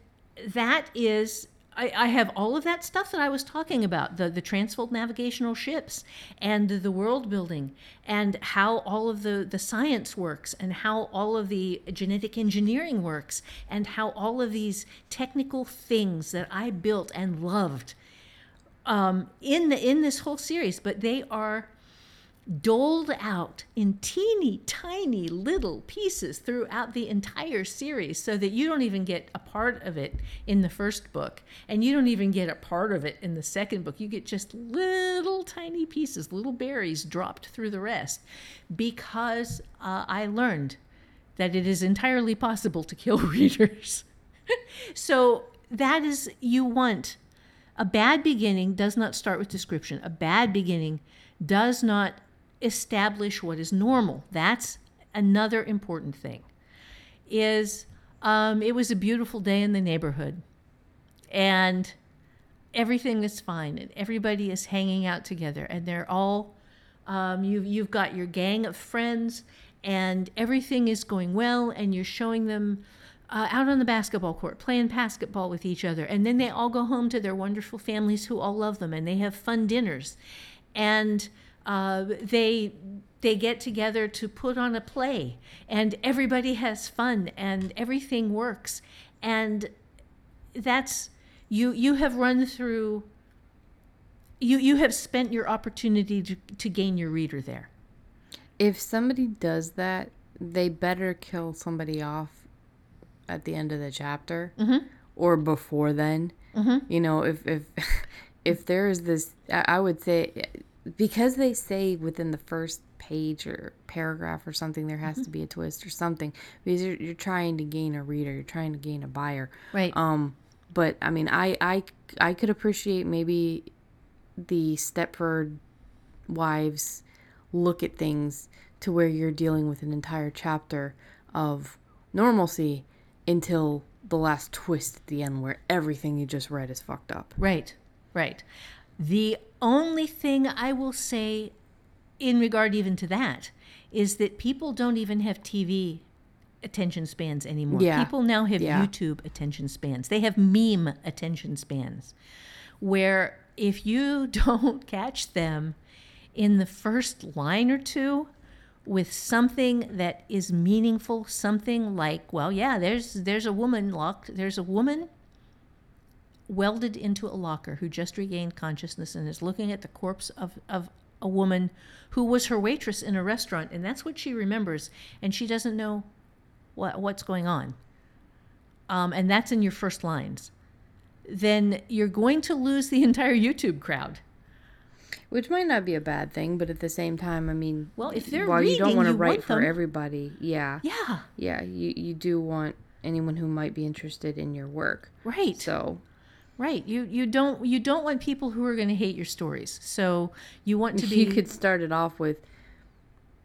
that is. I, I have all of that stuff that I was talking about the, the transfold navigational ships and the world building and how all of the, the science works and how all of the genetic engineering works and how all of these technical things that I built and loved um, in the in this whole series, but they are doled out in teeny tiny little pieces throughout the entire series so that you don't even get a part of it in the first book and you don't even get a part of it in the second book you get just little tiny pieces little berries dropped through the rest because uh, i learned that it is entirely possible to kill [LAUGHS] readers so that is you want a bad beginning does not start with description. A bad beginning does not establish what is normal. That's another important thing. Is um, it was a beautiful day in the neighborhood, and everything is fine, and everybody is hanging out together, and they're all um, you've you've got your gang of friends, and everything is going well, and you're showing them uh, out on the basketball court playing basketball with each other, and then they all go home to their wonderful families who all love them, and they have fun dinners, and Uh, they they get together to put on a play, and everybody has fun, and everything works, and that's you you have run through. You you have spent your opportunity to, to gain your reader there. If somebody does that, they better kill somebody off at the end of the chapter or before then. You know, if if [LAUGHS] if there is this, I I would say because they say within the first page or paragraph or something there has to be a twist or something because you're, you're trying to gain a reader, you're trying to gain a buyer. Right. Um, but I mean, I I I could appreciate maybe the Stepford wives look at things to where you're dealing with an entire chapter of normalcy until the last twist at the end where everything you just read is fucked up. Right, right. The only thing I will say in regard even to that is that people don't even have TV attention spans anymore. Yeah. People now have Yeah. YouTube attention spans. They have meme attention spans where if you [LAUGHS] don't catch them in the first line or two with something that is meaningful, something like, well, yeah, there's there's a woman locked, there's a woman welded into a locker who just regained consciousness and is looking at the corpse of, of a woman who was her waitress in a restaurant and that's what she remembers and she doesn't know what what's going on. Um, and that's in your first lines. Then you're going to lose the entire youtube crowd. Which might not be a bad thing, but at the same time, I mean, Well, if they're while you don't reading, want to write want for them- everybody, yeah, yeah. Yeah, you you do want anyone who might be interested in your work. right. So right. You you don't you don't want people who are going to hate your stories. So you want to be you could start it off with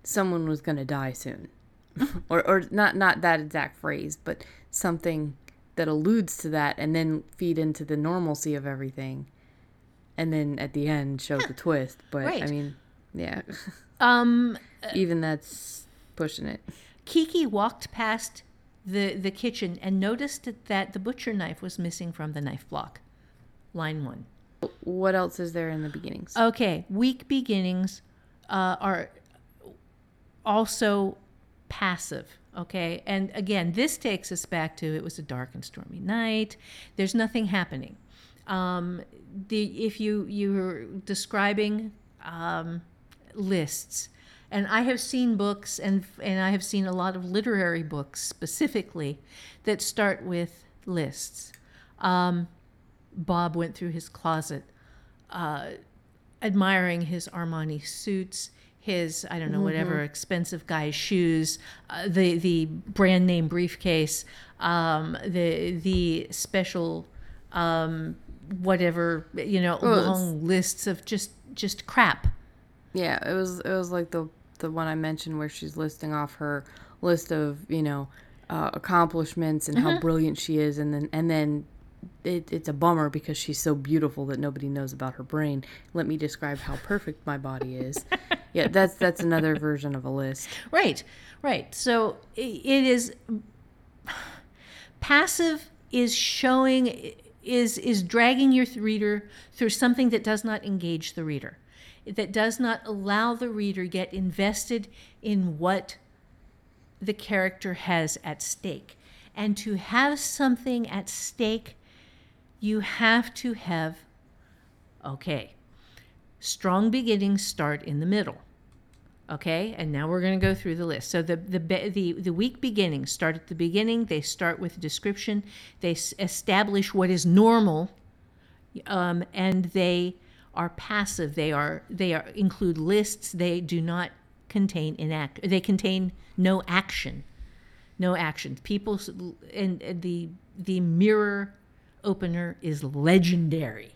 someone was going to die soon, [LAUGHS] or or not not that exact phrase, but something that alludes to that, and then feed into the normalcy of everything, and then at the end show the twist. But I mean, yeah, um [LAUGHS] even that's pushing it. Kiki walked past the, the kitchen and noticed that, the butcher knife was missing from the knife block. Line one. What else is there in the beginnings? Okay, weak beginnings uh, are also passive. Okay, and again, this takes us back to it was a dark and stormy night. There's nothing happening. Um, the if you you're describing um, lists, and I have seen books and and I have seen a lot of literary books specifically that start with lists. Um, Bob went through his closet uh, admiring his Armani suits, his I don't know whatever expensive guy's shoes, uh, the the brand name briefcase, um, the the special um, whatever you know Well, long lists of just just crap. Yeah, it was it was like the the one I mentioned where she's listing off her list of you know uh, accomplishments and how brilliant she is, and then and then it, it's a bummer because she's so beautiful that nobody knows about her brain. Let me describe how perfect my body is. [LAUGHS] yeah, that's that's another version of a list. Right, right. So it is passive is showing is is dragging your reader through something that does not engage the reader, that does not allow the reader get invested in what the character has at stake. And to have something at stake, you have to have okay. Strong beginnings start in the middle. Okay, and now we're going to go through the list. So the the the the weak beginnings start at the beginning. They start with a description. They establish what is normal, um, and they are passive. They are they are include lists. They do not contain inact. They contain no action, no action. People and, and the the mirror opener is legendary.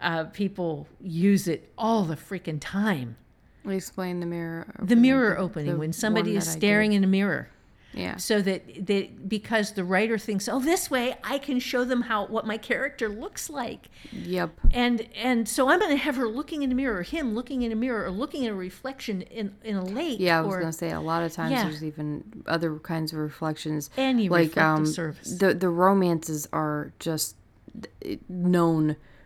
Uh, people use it all the freaking time. We Explain the mirror. The mirror opening the when somebody is that I did. staring in a mirror. Yeah. So that that because the writer thinks, oh, this way I can show them how what my character looks like, Yep. and and so I'm going to have her looking in a mirror, or him looking in a mirror, or looking at a reflection in in a lake. Yeah, I was gonna say a lot of times Yeah. there's even other kinds of reflections. Any like reflective um, surface. the the romances are just eh,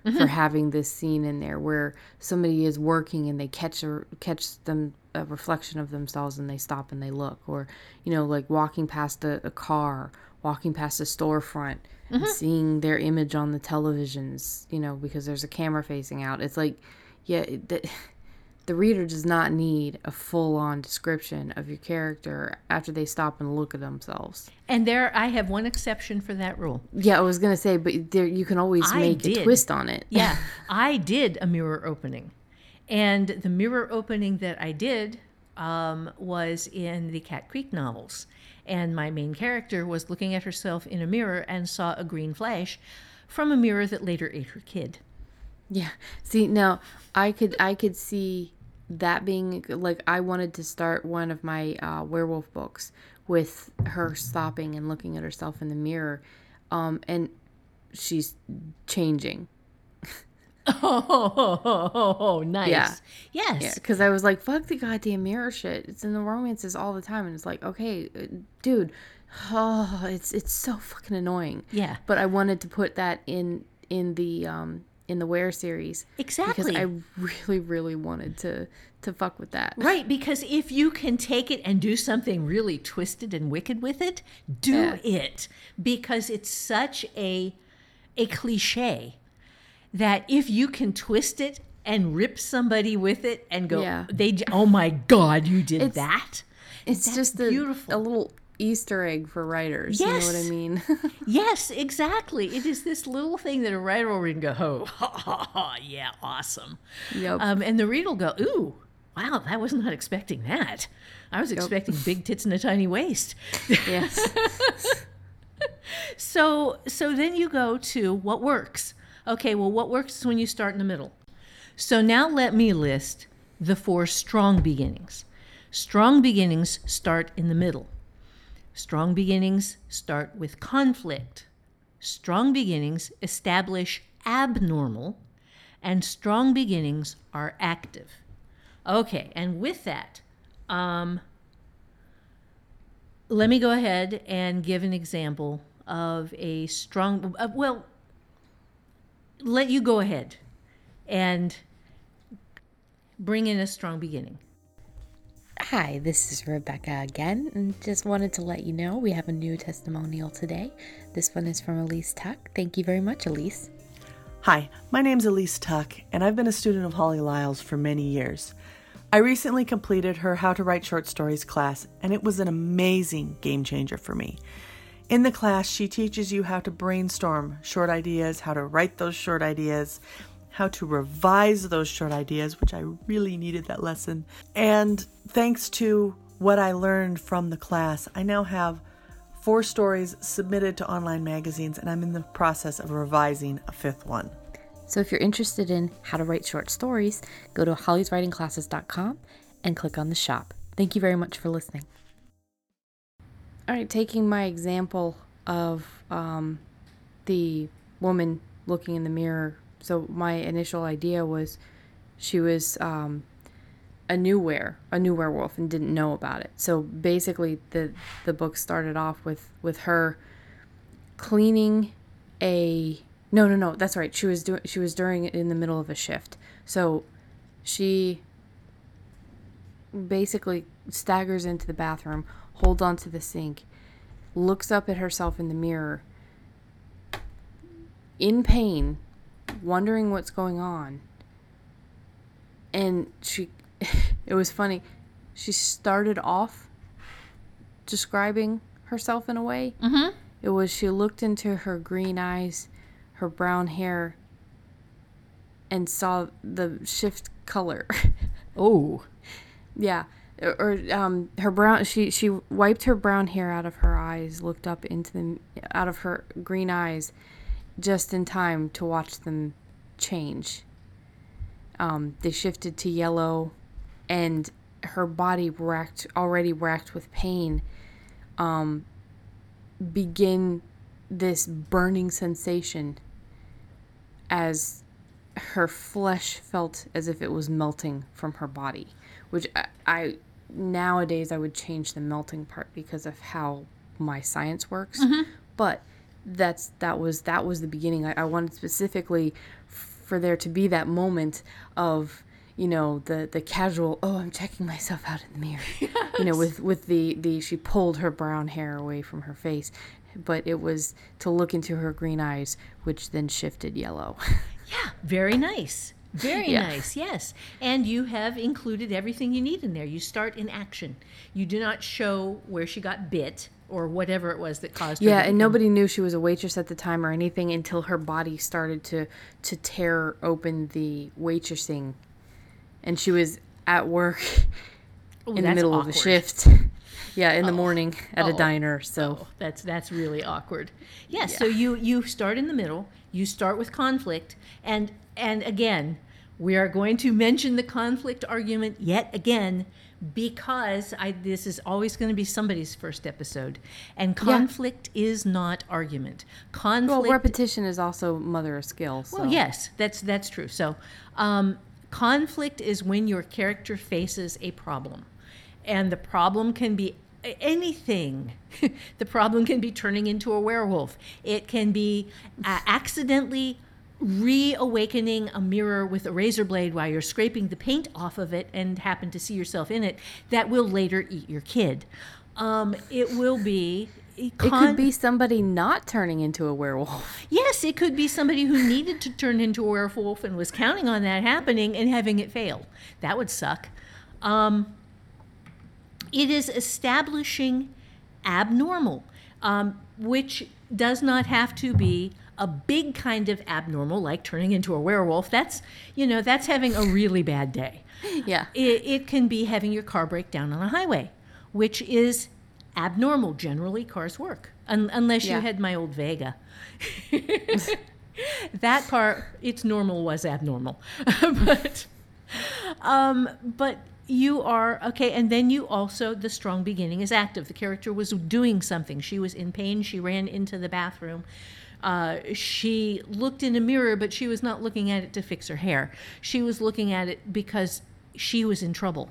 known for mm-hmm. having this scene in there where somebody is working and they catch a catch them a reflection of themselves and they stop and they look or you know like walking past a, a car walking past a storefront and mm-hmm. seeing their image on the televisions you know because there's a camera facing out. It's like yeah it, the, [LAUGHS] the reader does not need a full-on description of your character after they stop and look at themselves And there, I have one exception for that rule. yeah i was gonna say but there you can always I make did. a twist on it Yeah, [LAUGHS] I did a mirror opening. And the mirror opening that I did um, was in the Cat Creek novels. And my main character was looking at herself in a mirror and saw a green flash from a mirror that later ate her kid. Yeah. See, now I could I could see that being like I wanted to start one of my uh, werewolf books with her stopping and looking at herself in the mirror, um, and she's changing. Oh, [LAUGHS] nice. Yeah. Yes. Yeah, because I was like, "Fuck the goddamn mirror shit." It's in the romances all the time, and it's like, okay, uh, dude, oh, it's it's so fucking annoying. Yeah. But I wanted to put that in in the um in the Wear series Exactly. because I really really wanted to to fuck with that. Right, because if you can take it and do something really twisted and wicked with it, do Yeah. it because it's such a a cliche that if you can twist it and rip somebody with it and go Yeah. they oh my god, you did It's- that. It's That's just a, beautiful. a little Easter egg for writers. You know what I mean? [LAUGHS] Yes, exactly. It is this little thing that a writer will read and go, oh, ha, ha, ha, yeah, awesome. Yep. Um, and the reader will go, ooh, wow, I was not expecting that. I was expecting big tits and a tiny waist. yes. [LAUGHS] So so then you go to what works. Okay, well what works is when you start in the middle. So now let me list the four strong beginnings. Strong beginnings start in the middle. Strong beginnings start with conflict. Strong beginnings establish abnormal and strong beginnings are active. Okay, and with that, um, let me go ahead and give an example of a strong uh, well let you go ahead and bring in a strong beginning Hi, this is Rebecca again, and just wanted to let you know we have a new testimonial today. This one is from Elise Tuck. Thank you very much, Elise. Hi, my name's Elise Tuck, and I've been a student of Holly Lisle's for many years. I recently completed her How to Write Short Stories class, and it was an amazing game changer for me. In the class, she teaches you how to brainstorm short ideas, how to write those short ideas, how to revise those short ideas, which I really needed that lesson. And thanks to what I learned from the class, I now have four stories submitted to online magazines, and I'm in the process of revising a fifth one. So if you're interested in how to write short stories, go to hollyswritingclasses.com and click on the shop. Thank you very much for listening. All right, taking my example of um, the woman looking in the mirror. So my initial idea was she was um, a new were a new werewolf and didn't know about it. So basically, the the book started off with with her cleaning a no no no that's right she was doing she was during in the middle of a shift so she basically staggers into the bathroom, holds onto the sink, looks up at herself in the mirror, in pain, wondering what's going on. And she, [LAUGHS] it was funny, she started off describing herself in a way. Mm-hmm. It was she looked into her green eyes, her brown hair, and saw the shift color. [LAUGHS] oh Yeah. Or, um her brown she she wiped her brown hair out of her eyes, looked up into them out of her green eyes just in time to watch them change. Um they shifted to yellow and her body racked already racked with pain um begin this burning sensation as her flesh felt as if it was melting from her body, which I, I nowadays I would change the melting part because of how my science works. But that's that was that was the beginning. I, I wanted specifically for there to be that moment of you know the the casual oh i'm checking myself out in the mirror [LAUGHS] you know with with the the she pulled her brown hair away from her face but it was to look into her green eyes which then shifted yellow [LAUGHS] Yeah, very nice. Very Yeah. nice, yes. And you have included everything you need in there. You start in action. You do not show where she got bit or whatever it was that caused her. yeah and nobody knew she was a waitress at the time or anything until her body started to to tear open the waitressing and she was at work Ooh, in the middle of the awkward. shift yeah in the morning at a Oh. diner so Oh, that's that's really awkward. Yes, so you you start in the middle. You start with conflict, and and again, we are going to mention the conflict argument yet again because I this is always going to be somebody's first episode, and conflict is not argument. Conflict. well repetition is also mother of skill so Well, yes, that's that's true. So, um, conflict is when your character faces a problem, and the problem can be anything. [LAUGHS] the problem can be turning into a werewolf. It can be uh, accidentally reawakening a mirror with a razor blade while you're scraping the paint off of it and happen to see yourself in it that will later eat your kid. Um, it will be. it could be somebody not turning into a werewolf Yes, it could be somebody who needed to turn into a werewolf and was counting on that happening and having it fail. That would suck. Um, it is establishing abnormal, um, which does not have to be a big kind of abnormal, like turning into a werewolf. That's, you know, that's having a really bad day. [LAUGHS] yeah It, it can be having your car break down on a highway, which is abnormal. Generally, cars work, un- unless you had my old Vega. [LAUGHS] that car, its normal was abnormal, [LAUGHS] but um, but you are okay. And then you also the strong beginning is active. The character was doing something. She was in pain. She ran into the bathroom. Uh, she looked in a mirror, but she was not looking at it to fix her hair. She was looking at it because she was in trouble.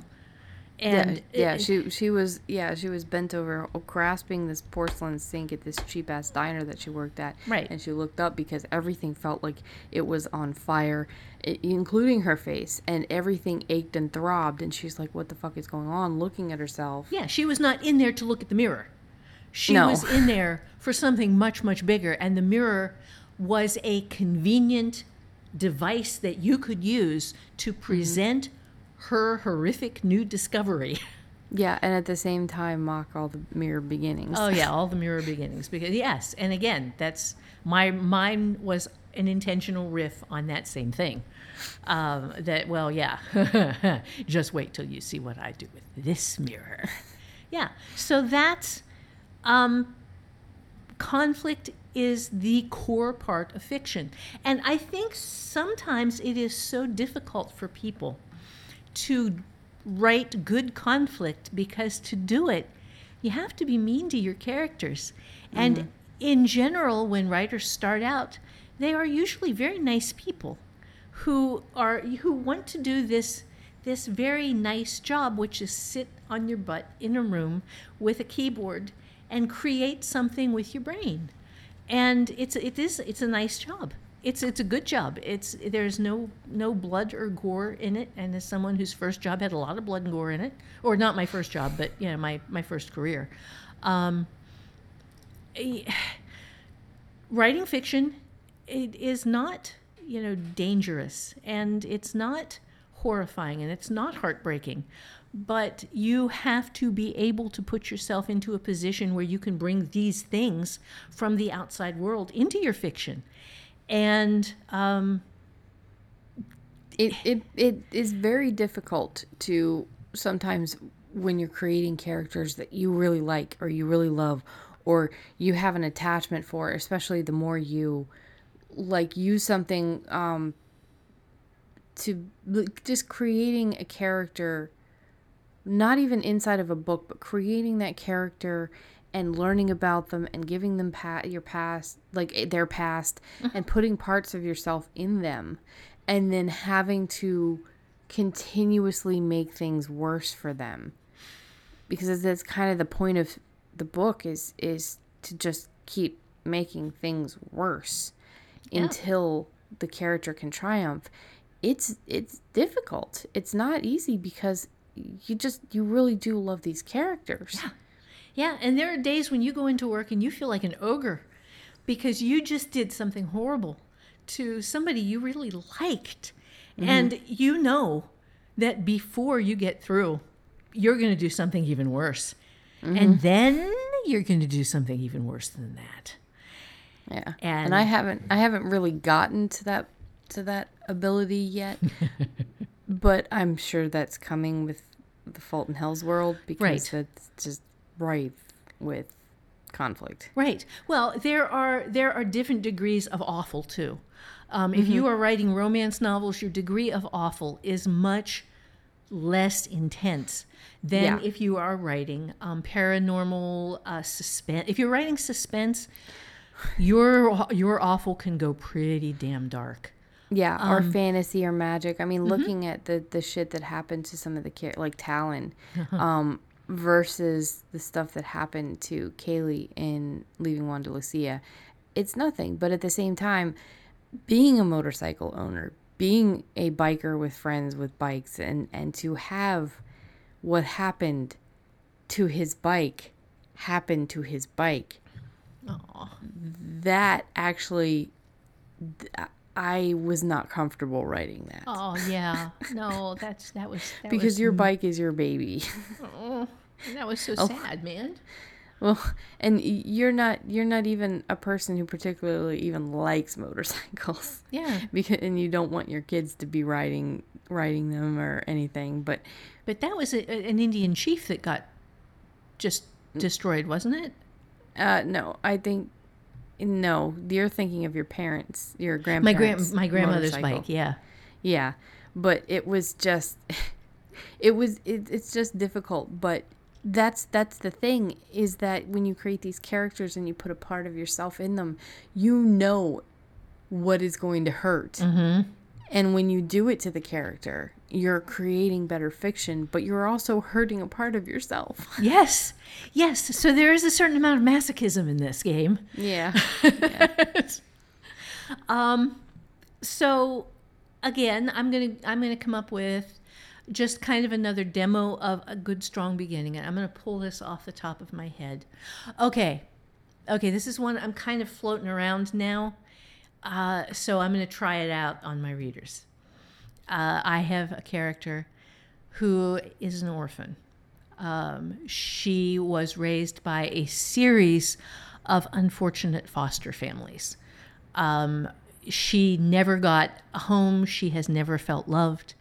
And yeah, yeah it- she she was yeah she was bent over grasping this porcelain sink at this cheap ass diner that she worked at Right. and she looked up because everything felt like it was on fire including her face and everything ached and throbbed and she's like what the fuck is going on looking at herself Yeah, she was not in there to look at the mirror. She No. was in there for something much, much bigger. And the mirror was a convenient device that you could use to Mm-hmm. present her horrific new discovery. [LAUGHS] yeah and at the same time mock all the mirror beginnings Oh yeah, [LAUGHS] all the mirror beginnings. Because yes, and again, that's my mine was an intentional riff on that same thing. Um, that well, yeah, [LAUGHS] just wait till you see what I do with this mirror. Yeah, so that's um, conflict is the core part of fiction, and I think sometimes it is so difficult for people to write good conflict because to do it, you have to be mean to your characters. And in general, when writers start out, they are usually very nice people who are who want to do this this very nice job, which is sit on your butt in a room with a keyboard and create something with your brain. And it's it is it's a nice job. It's it's a good job. It's there's no no blood or gore in it. And as someone whose first job had a lot of blood and gore in it, or not my first job, but you know my my first career, um, eh, writing fiction it is not you know dangerous and it's not horrifying and it's not heartbreaking but you have to be able to put yourself into a position where you can bring these things from the outside world into your fiction. And um, it, it it is very difficult to sometimes when you're creating characters that you really like or you really love or you have an attachment for especially the more you like use something um to just creating a character not even inside of a book but creating that character and learning about them and giving them pa- your past like eh, their past and putting parts of yourself in them and then having to continuously make things worse for them. Because that's kind of the point of the book is is to just keep making things worse until the character can triumph, it's it's difficult. It's not easy because you just you really do love these characters. Yeah. Yeah, and there are days when you go into work and you feel like an ogre because you just did something horrible to somebody you really liked. Mm-hmm. And you know that before you get through, you're going to do something even worse. And mm-hmm. then you're going to do something even worse than that. Yeah. And- And, I haven't I haven't really gotten to that to that ability yet. [LAUGHS] but I'm sure that's coming with the Fulton Hell's world because Right. it's just rife with conflict. Right. Well, there are there are different degrees of awful too. Um, If you are writing romance novels, your degree of awful is much less intense than Yeah. if you are writing um, paranormal uh, suspense. If you're writing suspense, your your awful can go pretty damn dark. Yeah, or Um, fantasy or magic. I mm-hmm. mean, looking at the the shit that happened to some of the char- like Talyn, [LAUGHS] um, versus the stuff that happened to Kaylee in Leaving Wanda Lucia, it's nothing. But at the same time, being a motorcycle owner, being a biker with friends with bikes, and and to have what happened to his bike happen to his bike that actually th- I was not comfortable writing that Oh yeah, no, that's that was that [LAUGHS] because was, your bike is your baby. [LAUGHS] that was so Oh. sad, man. well, and you're not you're not even a person who particularly even likes motorcycles. [LAUGHS] Yeah, Because and you don't want your kids to be riding riding them or anything, but but that was a, an Indian chief that got just destroyed, wasn't it? uh no, I think no, you're thinking of your parents, your grandparents. My grand my grandmother's motorcycle. bike. Yeah. Yeah, but it was just, [LAUGHS] it was it, it's just difficult. But that's that's the thing is that when you create these characters and you put a part of yourself in them, you know what is going to hurt. Mm-hmm. And when you do it to the character, you're creating better fiction, but you're also hurting a part of yourself. [LAUGHS] Yes, yes. So there is a certain amount of masochism in this game. [LAUGHS] Yeah. Um so again, I'm gonna I'm gonna come up with just kind of another demo of a good strong beginning, and I'm gonna pull this off the top of my head. Okay, okay. This is one I'm kind of floating around now, uh, so I'm gonna try it out on my readers. Uh, I have a character who is an orphan. Um, she was raised by a series of unfortunate foster families. Um, she never got a home. She has never felt loved.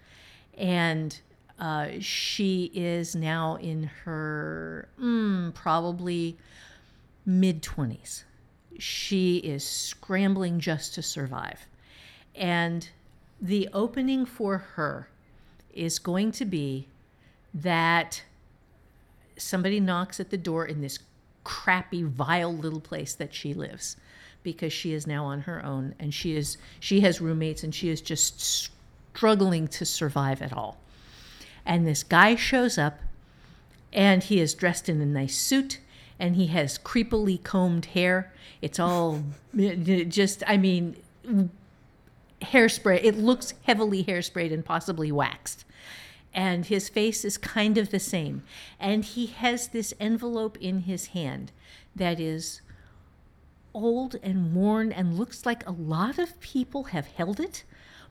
And uh, she is now in her mm, probably mid 20s. She is scrambling just to survive. And the opening for her is going to be that somebody knocks at the door in this crappy vile little place that she lives because she is now on her own and she is she has roommates and she is just struggling to survive at all and this guy shows up and he is dressed in a nice suit and he has creepily combed hair it's all just i mean hairspray it looks heavily hairsprayed and possibly waxed and his face is kind of the same. And he has this envelope in his hand that is old and worn and looks like a lot of people have held it,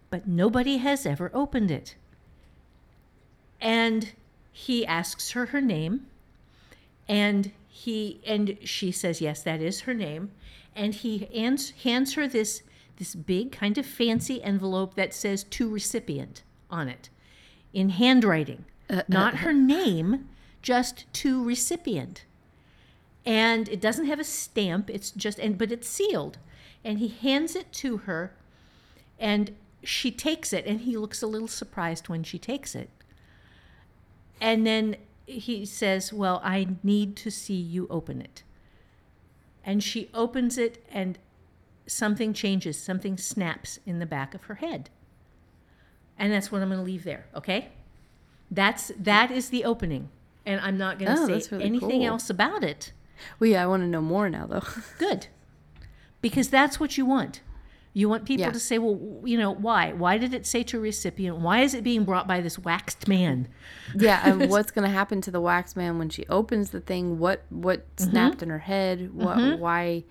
but nobody has ever opened it. And he asks her her name, and he and she says yes, that is her name, and he hands, hands her this this big kind of fancy envelope that says to recipient on it in handwriting, uh, uh, not uh. her name, just to recipient. And it doesn't have a stamp, it's just and but it's sealed. And he hands it to her and she takes it and he looks a little surprised when she takes it. And then he says, "Well, I need to see you open it." And she opens it and something changes, something snaps in the back of her head. And that's what I'm going to leave there, okay? That's that is the opening. And I'm not going to Oh, say really anything cool. else about it. Well, yeah, I want to know more now, though. [LAUGHS] Good. Because that's what you want. You want people Yeah. to say, well, you know, why? Why did it say to recipient? Why is it being brought by this waxed man? Yeah, and [LAUGHS] what's gonna happen to the waxed man when she opens the thing? What what Mm-hmm. snapped in her head? What why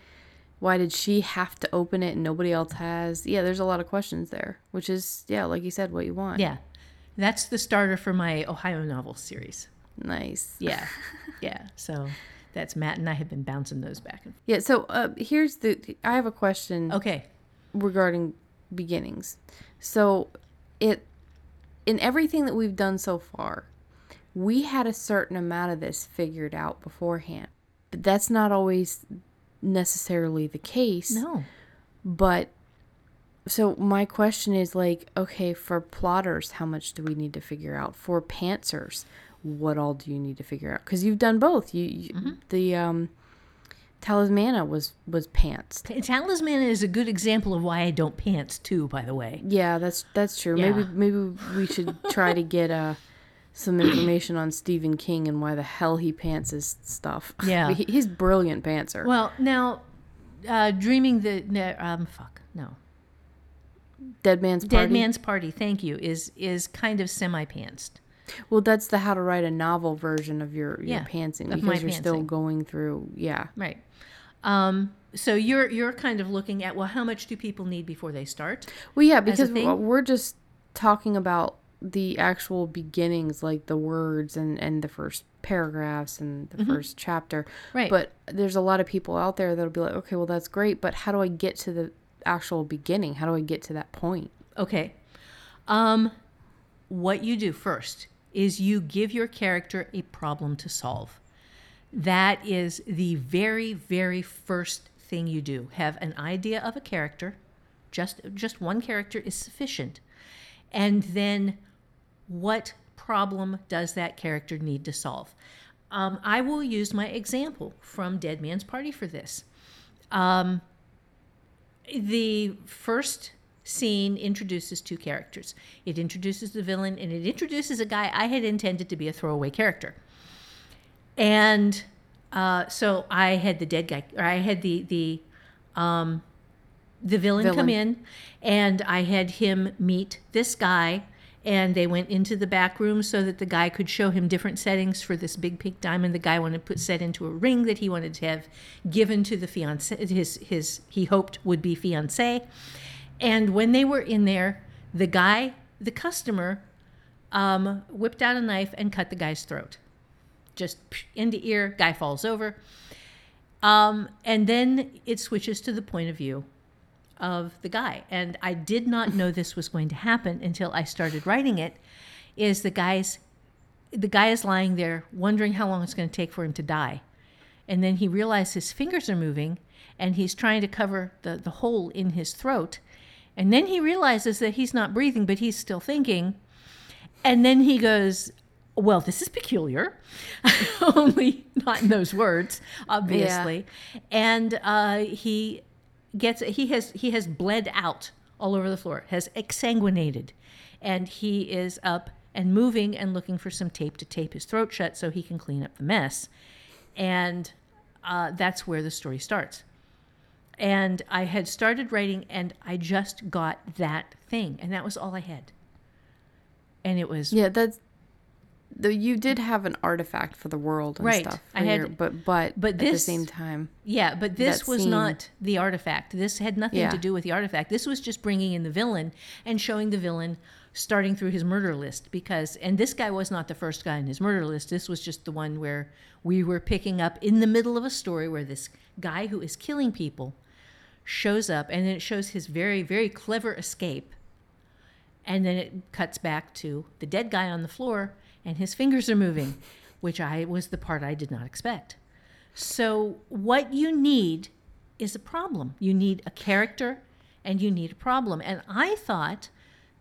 why did she have to open it and nobody else has? Yeah, there's a lot of questions there, which is yeah, like you said, what you want. Yeah. That's the starter for my Ohio novel series. nice. Yeah. [LAUGHS] yeah. So that's Matt and I have been bouncing those back and Yeah. So uh, here's the. I have a question. Okay. Regarding beginnings. So it in everything that we've done so far, we had a certain amount of this figured out beforehand. But that's not always necessarily the case. No. But so my question is like, okay, for plotters, how much do we need to figure out? For pantsers, what all do you need to figure out? Because you've done both. You, you the um, talismana was was pants. T- Talisman is a good example of why I don't pants too, by the way. Yeah, that's that's true. Yeah. Maybe maybe we should [LAUGHS] try to get uh some information on Stephen King and why the hell he pants his stuff. [LAUGHS] Yeah. He- he's brilliant pantser. Well, now, uh, dreaming the um, fuck no, Dead Man's Party. Dead Man's Party. Thank you. Is is kind of semi pantsed. Well, that's the how to write a novel version of your your Yeah, pantsing because you're still going through. Yeah. Right. Um, so you're you're kind of looking at well, how much do people need before they start? Well, yeah, because we're just talking about the actual beginnings, like the words and and the first paragraphs and the first chapter. Mm-hmm. Right. But there's a lot of people out there that'll be like, okay, well that's great, but how do I get to the actual beginning? How do I get to that point? Okay. Um, what you do first is you give your character a problem to solve. That is the very, very first thing you do. Have an idea of a character. Just just one character is sufficient. And then what problem does that character need to solve? Um, I will use my example from Dead Man's Party for this. Um, the first scene introduces two characters. It introduces the villain and it introduces a guy I had intended to be a throwaway character. And uh, so I had the dead guy, or I had the the um, the villain, come in, and I had him meet this guy. And they went into the back room so that the guy could show him different settings for this big pink diamond. The guy wanted to put set into a ring that he wanted to have given to the fiance, his his he hoped would be fiance. And when they were in there, the guy, the customer, um, whipped out a knife and cut the guy's throat. Just into ear, guy falls over. Um, and then it switches to the point of view of the guy. And I did not [LAUGHS] know this was going to happen until I started writing it. Is the guy's the guy is lying there wondering how long it's going to take for him to die. And then he realizes his fingers are moving and he's trying to cover the, the hole in his throat. And then he realizes that he's not breathing, but he's still thinking. And then he goes, Well, this is peculiar. [LAUGHS] Only not in those words, obviously. And uh, he gets he has he has bled out all over the floor, has exsanguinated, and he is up and moving and looking for some tape to tape his throat shut so he can clean up the mess. And uh, that's where the story starts. And I had started writing, and I just got that thing, and that was all I had. And it was Yeah, that's. Though you did have an artifact for the world and Right. stuff. I had- your- but but but at the same time, Yeah, but this was scene. not the artifact. This had nothing Yeah. to do with the artifact. This was just bringing in the villain and showing the villain starting through his murder list because and this guy was not the first guy in his murder list. This was just the one where we were picking up in the middle of a story where this guy who is killing people shows up and then it shows his very very clever escape. And then it cuts back to the dead guy on the floor and his fingers are moving, [LAUGHS] which I was the part I did not expect. So, what you need is a problem. You need a character and you need a problem. And I thought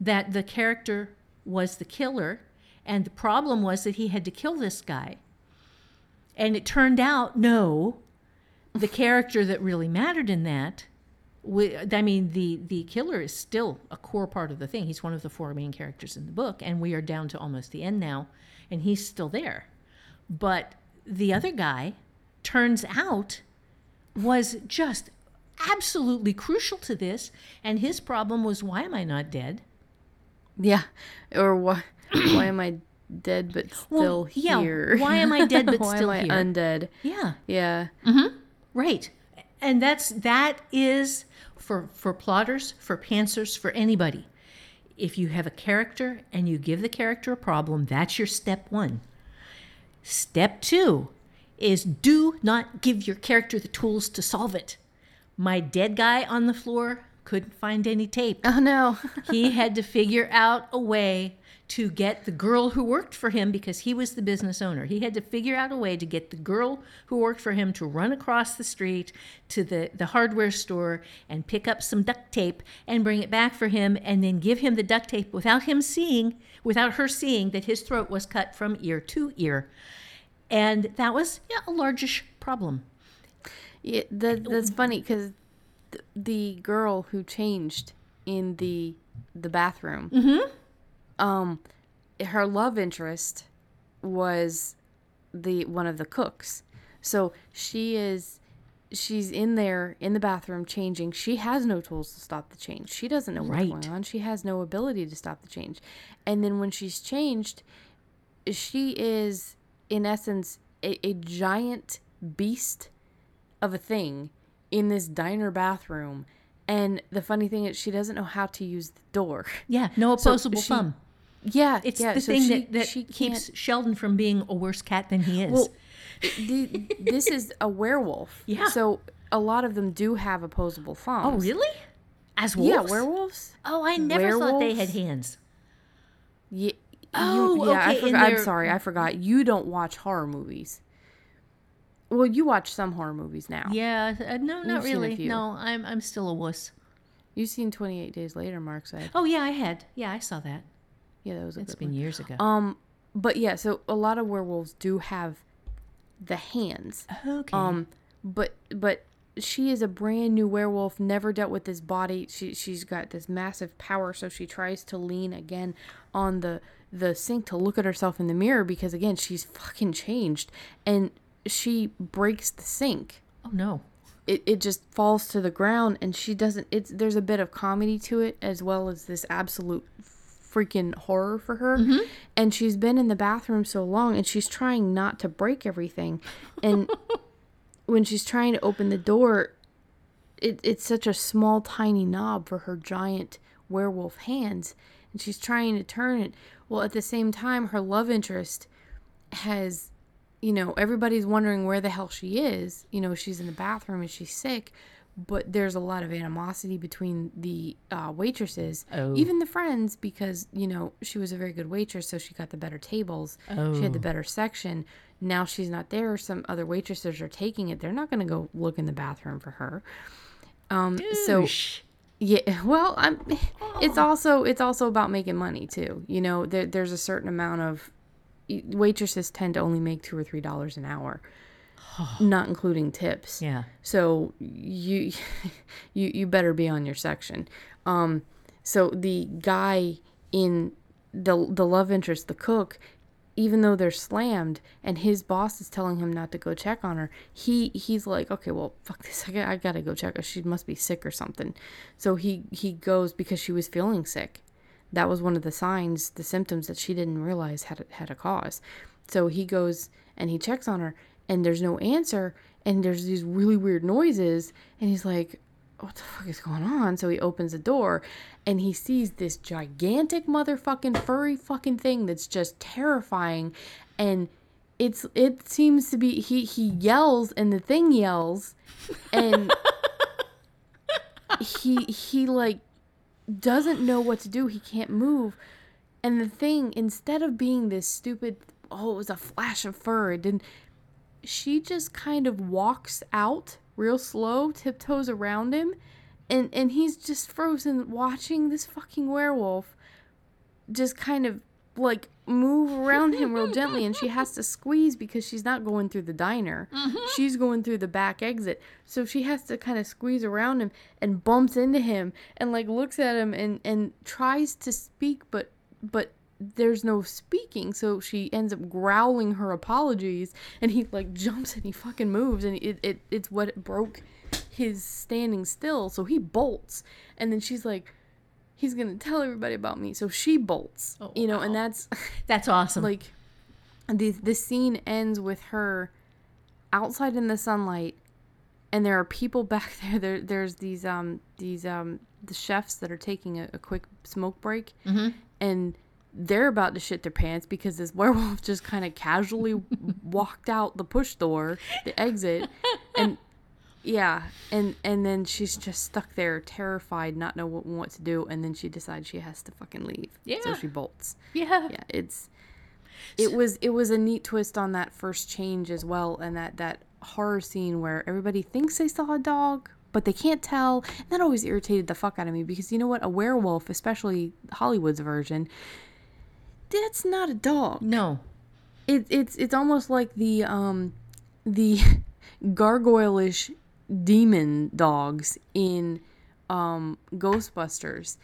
that the character was the killer and the problem was that he had to kill this guy. And it turned out, no, the [LAUGHS] character that really mattered in that. I mean, the the killer is still a core part of the thing. He's one of the four main characters in the book, and we are down to almost the end now, and he's still there. But the other guy turns out was just absolutely crucial to this. And his problem was, why am I not dead? Yeah. Or why why am I dead but still Well, yeah, here? why am I dead but [LAUGHS] why still am I here? undead? Yeah. Yeah. Mm-hmm. Right. And that's that is for for plotters, for pantsers, for anybody. If you have a character and you give the character a problem, that's your step 1. Step 2 is do not give your character the tools to solve it. My dead guy on the floor couldn't find any tape Oh no. [LAUGHS] he had to figure out a way to get the girl who worked for him because he was the business owner. He had to figure out a way to get the girl who worked for him to run across the street to the, the hardware store and pick up some duct tape and bring it back for him and then give him the duct tape without him seeing, without her seeing that his throat was cut from ear to ear. And that was yeah, a largish problem. Yeah, that that's funny because th- the girl who changed in the the bathroom, um, her love interest was the one of the cooks. So she is she's in there in the bathroom changing. She has no tools to stop the change. She doesn't know what's Right. going on. She has no ability to stop the change. And then when she's changed, she is in essence a, a giant beast of a thing in this diner bathroom. And the funny thing is, she doesn't know how to use the door. Yeah, no So opposable she- thumb. Yeah, It's yeah, the so thing she- that, that she keeps Sheldon from being a worse cat than he is. Well, the, this is a werewolf. [LAUGHS] Yeah. So a lot of them do have opposable thumbs. oh, really? As wolves? Yeah, werewolves. Oh, I never thought they had hands. Yeah. Oh, you, yeah. I okay, forgot, I'm sorry, I forgot. You don't watch horror movies. Well, you watch some horror movies now. Yeah, uh, no, not You've seen a really. few. No, I'm I'm still a wuss. You've seen 28 Days Later, Mark said. Oh yeah, I had. Yeah, I saw that. Yeah, that was a It's good been one. years ago. Um, but yeah, so a lot of werewolves do have the hands. okay. Um, but but she is a brand new werewolf, never dealt with this body. She she's got this massive power, so she tries to lean again on the the sink to look at herself in the mirror because again she's fucking changed, and she breaks the sink. oh no. It, it just falls to the ground and she doesn't it's there's a bit of comedy to it as well as this absolute freaking horror for her mm-hmm. and she's been in the bathroom so long and she's trying not to break everything and [LAUGHS] when she's trying to open the door it, it's such a small tiny knob for her giant werewolf hands and she's trying to turn it well at the same time her love interest has you know everybody's wondering where the hell she is you know she's in the bathroom and she's sick but there's a lot of animosity between the uh, waitresses Oh. even the friends because you know she was a very good waitress so she got the better tables she had the Oh. better section now she's not there some other waitresses are taking it they're not going to go look in the bathroom for her um so yeah, [LAUGHS] well, I'm. It's also it's also about making money too. You know, there, there's a certain amount of waitresses tend to only make two or three dollars an hour, [SIGHS] not including tips. Yeah. So you [LAUGHS] you you better be on your section. Um, so the guy in the the love interest, the cook, even though they're slammed and his boss is telling him not to go check on her, he he's like, okay, well, fuck this, I, got, I gotta go check her. She must be sick or something. So he he goes because she was feeling sick. That was one of the signs, the symptoms that she didn't realize had a, had a cause. So he goes and he checks on her, and there's no answer, and there's these really weird noises, and he's like, what the fuck is going on? So he opens the door and he sees this gigantic motherfucking furry fucking thing that's just terrifying and it's it seems to be he he yells and the thing yells and [LAUGHS] he he like doesn't know what to do. He can't move. And the thing instead of being this stupid oh it was a flash of fur it didn't she just kind of walks out real slow, tiptoes around him, and and he's just frozen watching this fucking werewolf just kind of like move around him real gently and she has [LAUGHS] to squeeze because she's not going through the diner. Mm-hmm. She's going through the back exit. So she has to kind of squeeze around him and bumps into him and like looks at him and and tries to speak but but there's no speaking so she ends up growling her apologies and he like jumps and he fucking moves and it, it it's what broke his standing still, so he bolts. And then she's like, he's gonna tell everybody about me. So she bolts. Oh, you know, and that's [LAUGHS] That's awesome. like the the scene ends with her outside in the sunlight and there are people [LAUGHS] back there, there there's these um these um the chefs that are taking a, a quick smoke break and they're about to shit their pants because this [LAUGHS] werewolf just kind of casually walked out the push door the exit and yeah and and then she's just stuck there terrified not know what, what to do and then she decides she has to fucking leave Yeah. so she bolts yeah. yeah it's it was it was a neat twist on that first change as well and that that horror scene where everybody thinks they saw a dog but they can't tell and that always irritated the fuck out of me because you know what a werewolf especially hollywood's version that's not a dog No. it, it's it's almost like the um the [LAUGHS] gargoyle-ish demon dogs in um ghostbusters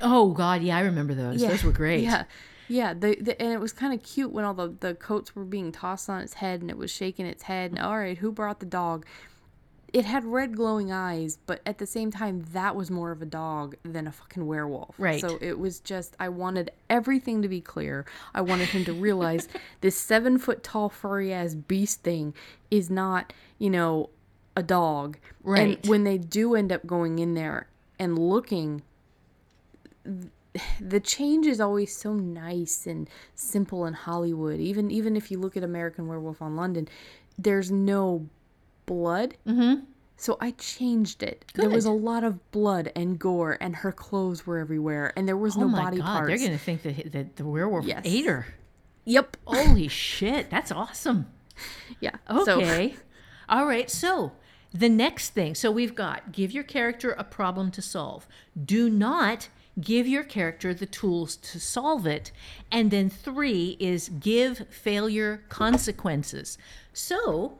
Oh God, yeah, I remember those. Those were great. yeah. Yeah, the, the and it was kind of cute when all the, the coats were being tossed on its head and it was shaking its head. And all right, who brought the dog? It had red glowing eyes, but at the same time, that was more of a dog than a fucking werewolf. Right. So it was just, I wanted everything to be clear. I wanted him to realize [LAUGHS] this seven foot tall, furry ass beast thing is not, you know, a dog. Right. And when they do end up going in there and looking the change is always so nice and simple in Hollywood. Even even if you look at American Werewolf on London, there's no blood. Mm-hmm. So I changed it. There was a lot of blood and gore, and her clothes were everywhere, and there was Oh no my body God, parts. they're gonna think that, that the werewolf Yes. ate her. Yep. Holy shit, that's awesome. [LAUGHS] Yeah. So Okay. All right. So the next thing. So we've got give your character a problem to solve. Do not give your character the tools to solve it. And then three is give failure consequences. So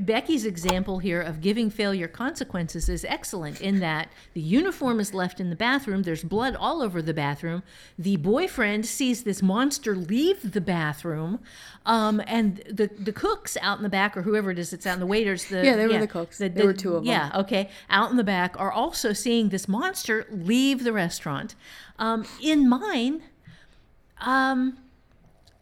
Becky's example here of giving failure consequences is excellent in that the uniform is left in the bathroom, there's blood all over the bathroom. The boyfriend sees this monster leave the bathroom, um, and the, the cooks out in the back, or whoever it is that's out in the waiters, the, Yeah, they were the cooks. There were two of them. Yeah, okay, out in the back are also seeing this monster leave the restaurant. Um, in mine, um,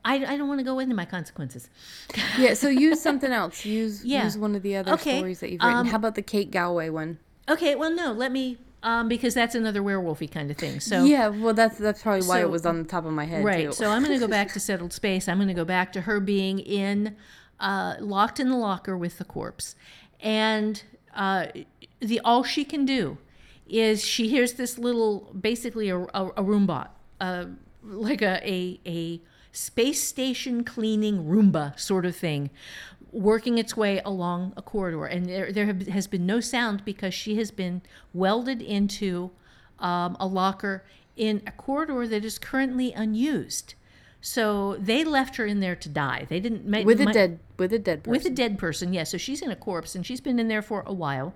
I, I don't want to go into my consequences. [LAUGHS] yeah. So use something else. Use Yeah. use one of the other Okay, stories that you've written. um, How about the Kate Galway one? Okay, well, no, let me, um, because that's another werewolfy kind of thing. So yeah. Well, that's that's probably why so- it was on the top of my head. right. Too. So I'm going to go back to settled space. I'm going to go back to her being in, uh, locked in the locker with the corpse, and uh, the all she can do is she hears this little, basically a, a, a Roomba, uh, like a, a a space station cleaning Roomba sort of thing. Working its way along a corridor, and there, there have, has been no sound because she has been welded into um, a locker in a corridor that is currently unused. So they left her in there to die. They didn't make with a mi- dead with a dead person. with a dead person. Yes, so she's in a corpse, and she's been in there for a while.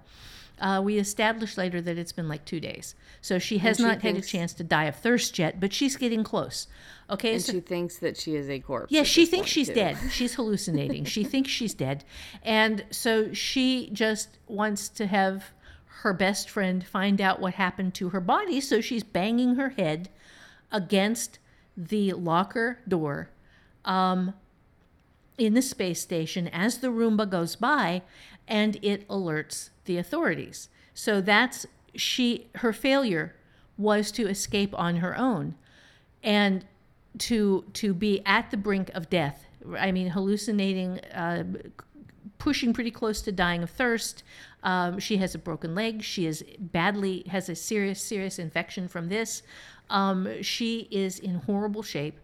Uh, we established later that it's been like two days, so she has she not had a chance to die of thirst yet, but she's getting close. Okay, and so she thinks that she is a corpse. yeah, she thinks she's too. dead. [LAUGHS] She's hallucinating. she thinks she's dead. And so she just wants to have her best friend find out what happened to her body. So she's banging her head against the locker door um, in the space station as the Roomba goes by and it alerts the authorities. So that's she her failure was to escape on her own and to to be at the brink of death. I mean, hallucinating, uh, pushing pretty close to dying of thirst. Um, she has a broken leg. She is badly has a serious serious infection from this. Um, she is in horrible shape,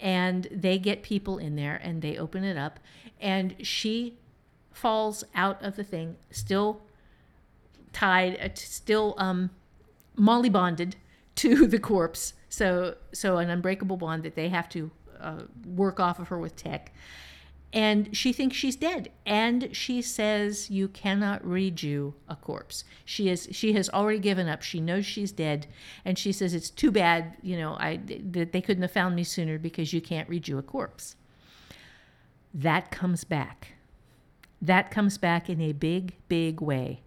and they get people in there and they open it up, and she falls out of the thing, still tied, uh, still um, molly bonded to [LAUGHS] the corpse. So so an unbreakable bond that they have to uh, work off of her with tech. And she thinks she's dead, and she says you cannot read you a corpse. She is she has already given up. She knows she's dead, and she says it's too bad, you know, I that they couldn't have found me sooner because you can't read you a corpse. That comes back. That comes back in a big, big way.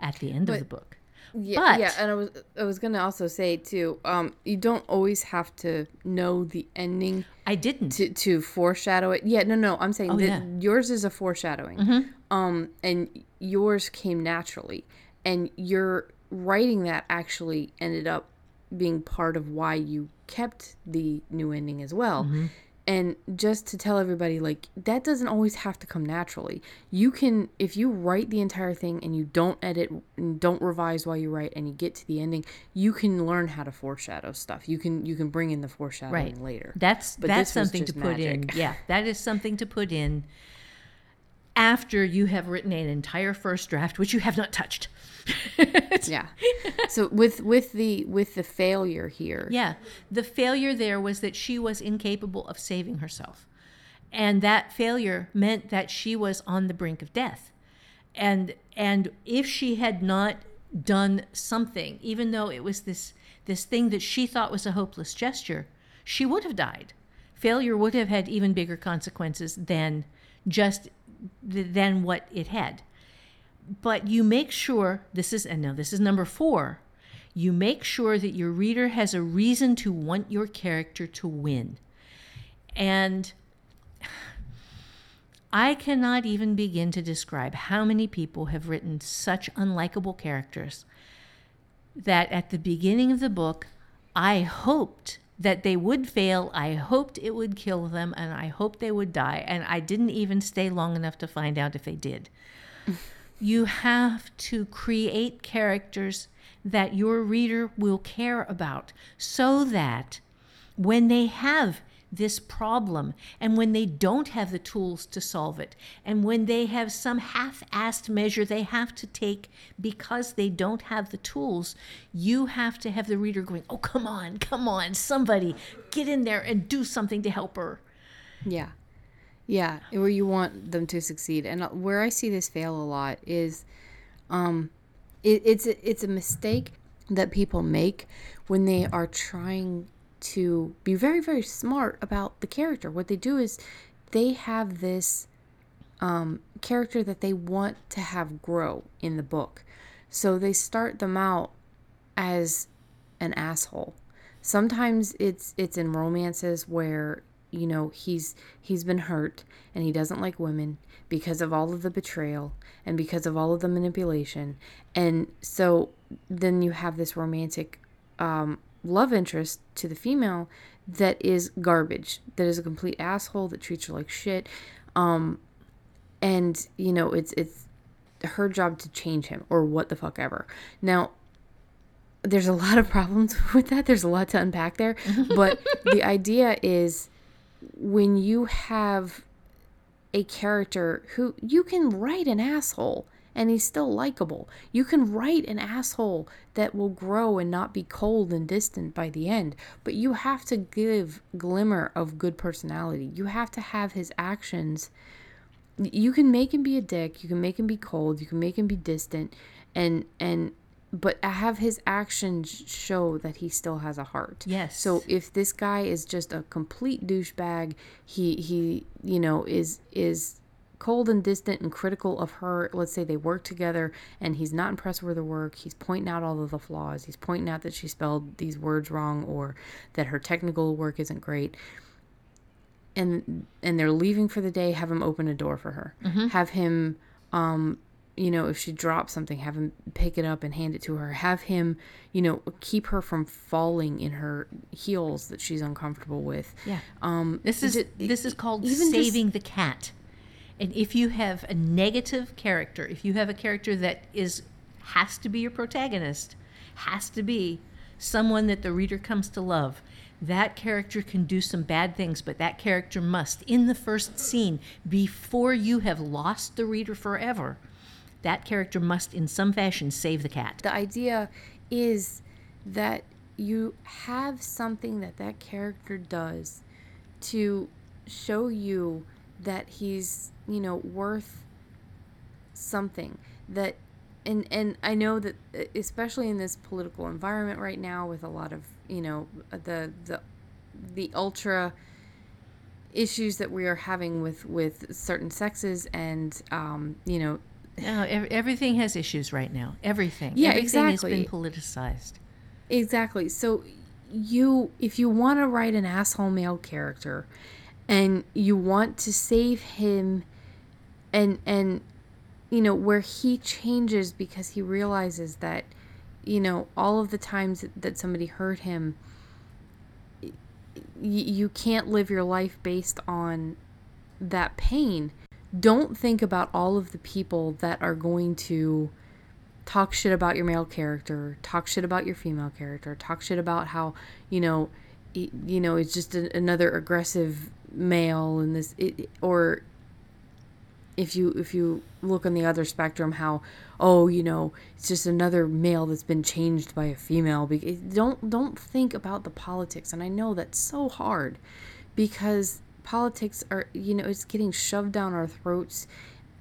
At the end But- of the book. Yeah, But- yeah, and I was I was gonna also say too, um, you don't always have to know the ending I didn't. to to foreshadow it. Yeah, no, no, I'm saying Oh, that yeah. Mm-hmm. yours is a foreshadowing, um, and yours came naturally, and your writing that actually ended up being part of why you kept the new ending as well. Mm-hmm. And just to tell everybody, like, that doesn't always have to come naturally. You can, if you write the entire thing and you don't edit and don't revise while you write and you get to the ending, you can learn how to foreshadow stuff. You can, you can bring in the foreshadowing right later. That's But that's something to put in. Yeah, that is something to put in after you have written an entire first draft, which you have not touched. [LAUGHS] yeah. So with with the with the failure here, Yeah. The failure there was that she was incapable of saving herself. And that failure meant that she was on the brink of death. And and if she had not done something, even though it was this this thing that she thought was a hopeless gesture, she would have died. Failure would have had even bigger consequences than just than what it had. But you make sure this is and now this is number 4 you make sure that your reader has a reason to want your character to win. And [SIGHS] I cannot even begin to describe how many people have written such unlikable characters that at the beginning of the book, I hoped that they would fail. I hoped it would kill them, and I hoped they would die. And I didn't even stay long enough to find out if they did. [LAUGHS] you have to create characters that your reader will care about so that when they have this problem and when they don't have the tools to solve it and when they have some half-assed measure they have to take because they don't have the tools you have to have the reader going oh come on come on somebody get in there and do something to help her Yeah. Yeah, where you want them to succeed. And uh, where I see this fail a lot is um it, it's a, it's a mistake that people make when they are trying to be very very smart about the character. What they do is they have this um, character that they want to have grow in the book. So they start them out as an asshole. Sometimes it's it's in romances where you know he's he's been hurt and he doesn't like women because of all of the betrayal and because of all of the manipulation and so then you have this romantic um, love interest to the female that is garbage that is a complete asshole that treats her like shit. Um, and you know it's it's her job to change him or what the fuck ever. Now there's a lot of problems [LAUGHS] with that. There's a lot to unpack there. [LAUGHS] But the idea is when you have a character who you can write an asshole and he's still likable. You can write an asshole that will grow and not be cold and distant by the end, but you have to give glimmer of good personality. You have to have his actions you can make him be a dick, you can make him be cold, you can make him be distant and and but have his actions show that he still has a heart. Yes. So if this guy is just a complete douchebag, he he you know is is cold and distant and critical of her. Let's say they work together and he's not impressed with her work. He's pointing out all of the flaws. He's pointing out that she spelled these words wrong or that her technical work isn't great. And and they're leaving for the day, have him open a door for her. Have him um you know, if she drops something, have him pick it up and hand it to her. Have him, you know, keep her from falling in her heels that she's uncomfortable with. Yeah. Um, This is ju- this is called even just- saving the cat. And if you have a negative character, if you have a character that is has to be your protagonist, has to be someone that the reader comes to love, that character can do some bad things, but that character must in the first scene before you have lost the reader forever. That character must in some fashion save the cat. the idea is that you have something that that character does to show you that he's you know worth something that and and I know that especially in this political environment right now with a lot of you know the the the ultra issues that we are having with with certain sexes and um, you know No, everything has issues right now. Everything. Yeah, everything exactly. has been politicized. Exactly. So you if you want to write an asshole male character and you want to save him and and you know where he changes because he realizes that you know all of the times that- somebody hurt him you can't live your life based on that pain. Don't think about all of the people that are going to talk shit about your male character, talk shit about your female character, talk shit about how you know, you know, it's just another aggressive male and this, it, or if you if you look on the other spectrum, how oh you know it's just another male that's been changed by a female. Don't don't think about the politics, and I know that's so hard because politics are you know it's getting shoved down our throats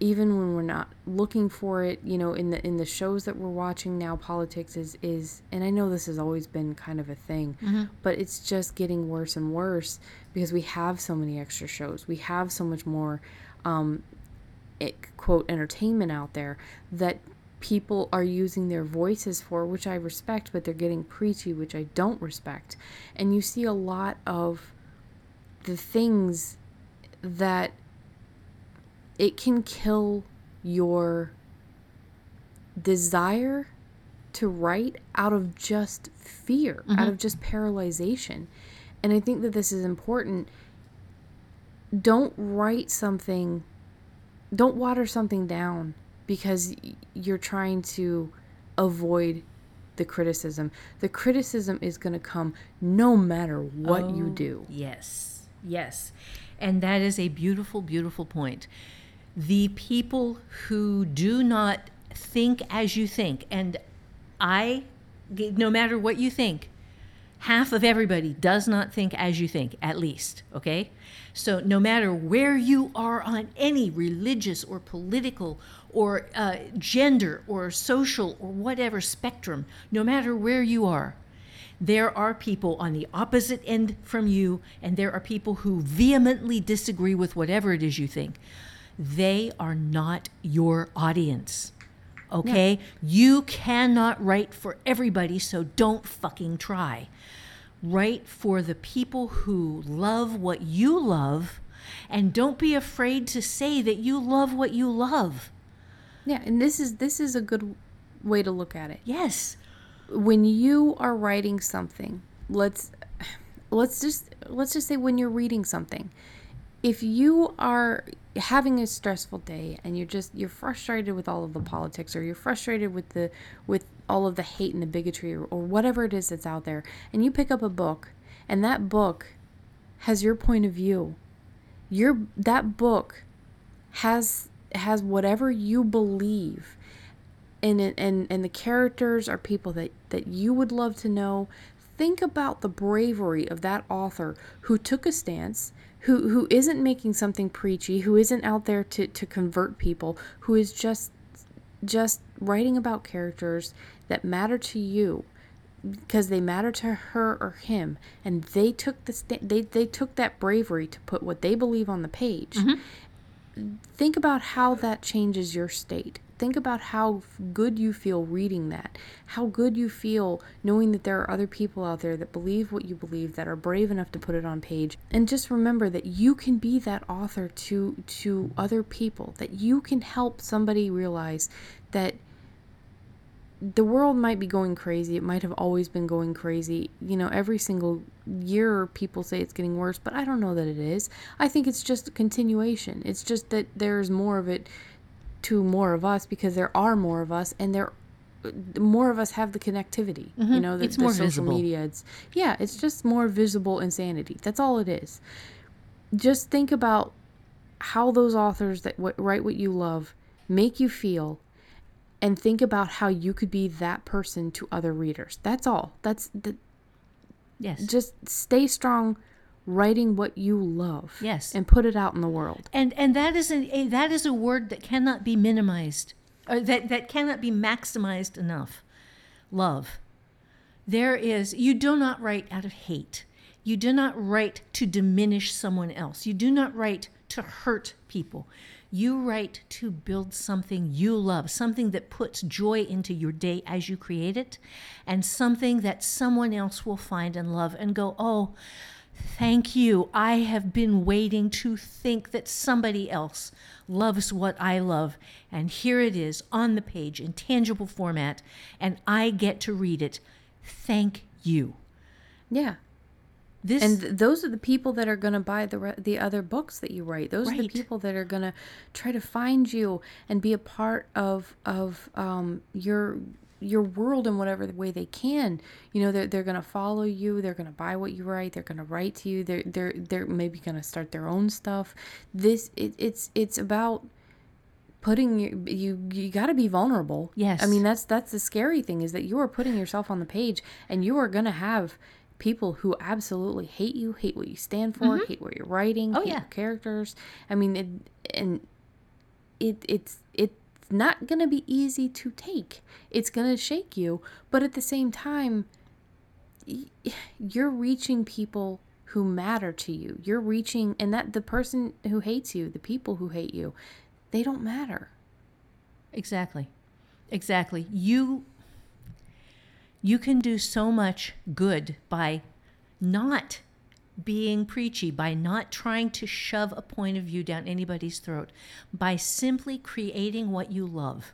even when we're not looking for it you know in the in the shows that we're watching now politics is is and i know this has always been kind of a thing but it's just getting worse and worse because we have so many extra shows. We have so much more um it, quote entertainment out there that people are using their voices for which i respect but they're getting preachy which i don't respect. And you see a lot of the things that it can kill your desire to write out of just fear, out mm-hmm. of just paralyzation. And I think that this is important. Don't write something, don't water something down because you're trying to avoid the criticism. The criticism is going to come no matter what you Oh, do. Yes, yes. And that is a beautiful, beautiful point. The people who do not think as you think, and I, no matter what you think, half of everybody does not think as you think, at least, okay? So no matter where you are on any religious or political or uh, gender or social or whatever spectrum, no matter where you are, there are people on the opposite end from you, and there are people who vehemently disagree with whatever it is you think. They are not your audience. Okay? You cannot write for everybody, so don't fucking try. Write for the people who love what you love, and don't be afraid to say that you love what you love. Yeah, and this is this is a good way to look at it. Yes. when you are writing something let's let's just let's just say when you're reading something if you are having a stressful day and you're just you're frustrated with all of the politics or you're frustrated with the with all of the hate and the bigotry or, or whatever it is that's out there and you pick up a book and that book has your point of view. Your that book has has whatever you believe and and and the characters are people that that you would love to know. Think about the bravery of that author who took a stance who who isn't making something preachy who isn't out there to to convert people who is just just writing about characters that matter to you because they matter to her or him. And they took the sta- they they took that bravery to put what they believe on the page. Mm-hmm. Think about how that changes your state. Think about how good you feel reading that. How good you feel knowing that there are other people out there that believe what you believe, that are brave enough to put it on page. And just remember that you can be that author to to other people. That you can help somebody realize that the world might be going crazy. It might have always been going crazy. You know, every single year people say it's getting worse, but I don't know that it is. I think it's just a continuation. It's just that there's more of it to more of us because there are more of us and there more of us have the connectivity. You mm-hmm. know, the, It's the more social visible. media. It's yeah, it's just more visible insanity. That's all it is. Just think about how those authors that w- write what you love make you feel and think about how you could be that person to other readers. That's all. That's the, Yes. just stay strong writing what you love. Yes. And put it out in the world. and and that is a, a that is a word that cannot be minimized or that that cannot be maximized enough love there is you do not write out of hate you do not write to diminish someone else you do not write to hurt people You write to build something you love, something that puts joy into your day as you create it, and something that someone else will find and love and go, oh, thank you. I have been waiting to think that somebody else loves what I love. And here it is on the page in tangible format, and I get to read it. Thank you. Yeah. This and th- those are the people that are going to buy the re- the other books that you write. Those are the people that are going to try to find you and be a part of of um, your your world in whatever way they can. You know, they're they're going to follow you. They're going to buy what you write. They're going to write to you. They're they're they're maybe going to start their own stuff. This it, it's it's about putting you you you got to be vulnerable. Yes. I mean that's that's the scary thing is that you are putting yourself on the page and you are going to have people who absolutely hate you, hate what you stand for, mm-hmm. hate what you're writing, Oh, hate yeah. your characters. I mean it and it it's not going to be easy to take. It's going to shake you, but at the same time you're reaching people who matter to you. You're reaching and that the person who hates you, the people who hate you, they don't matter. Exactly. Exactly. You you can do so much good by not being preachy, by not trying to shove a point of view down anybody's throat, by simply creating what you love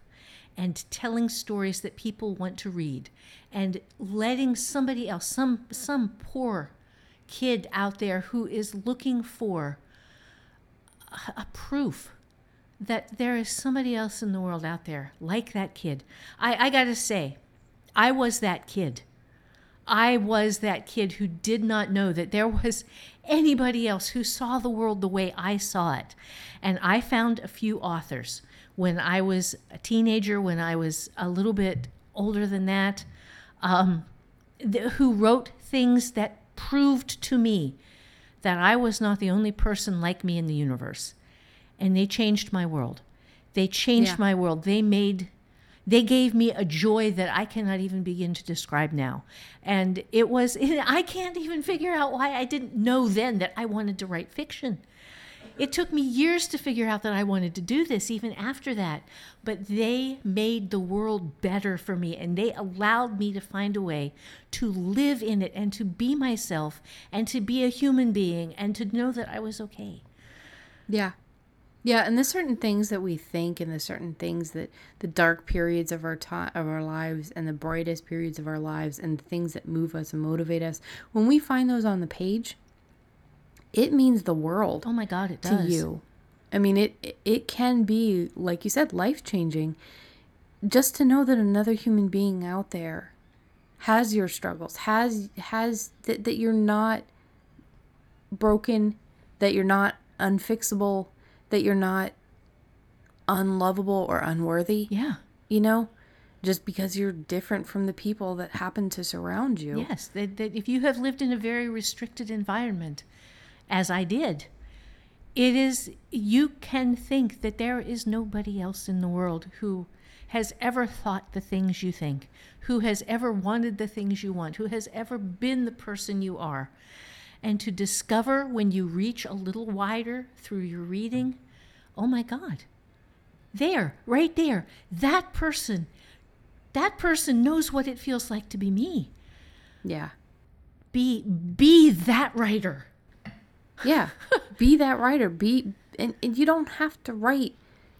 and telling stories that people want to read and letting somebody else, some some poor kid out there who is looking for a, proof that there is somebody else in the world out there like that kid. I, I got to say, I was that kid. I was that kid who did not know that there was anybody else who saw the world the way I saw it. And I found a few authors when I was a teenager, when I was a little bit older than that, um, th- who wrote things that proved to me that I was not the only person like me in the universe. And they changed my world. They changed Yeah. my world. They made they gave me a joy that I cannot even begin to describe now. And it was [LAUGHS] I can't even figure out why I didn't know then that I wanted to write fiction. It took me years to figure out that I wanted to do this, even after that. But they made the world better for me and they allowed me to find a way to live in it and to be myself and to be a human being and to know that I was okay. Yeah. Yeah, and the certain things that we think and the certain things that the dark periods of our time of our lives and the brightest periods of our lives and the things that move us and motivate us. When we find those on the page, it means the world Oh my God, it does to you. I mean, it it can be like you said, life changing. Just to know that another human being out there has your struggles, has has that that you're not broken, that you're not unfixable, that you're not unlovable or unworthy. Yeah. You know, just because you're different from the people that happen to surround you. Yes, that, that if you have lived in a very restricted environment, as I did, it is, you can think that there is nobody else in the world who has ever thought the things you think, who has ever wanted the things you want, who has ever been the person you are. And to discover when you reach a little wider through your reading, oh my God, there, right there, that person, that person knows what it feels like to be me Yeah. be be that writer Yeah. [LAUGHS] be that writer. Be and, and you don't have to write.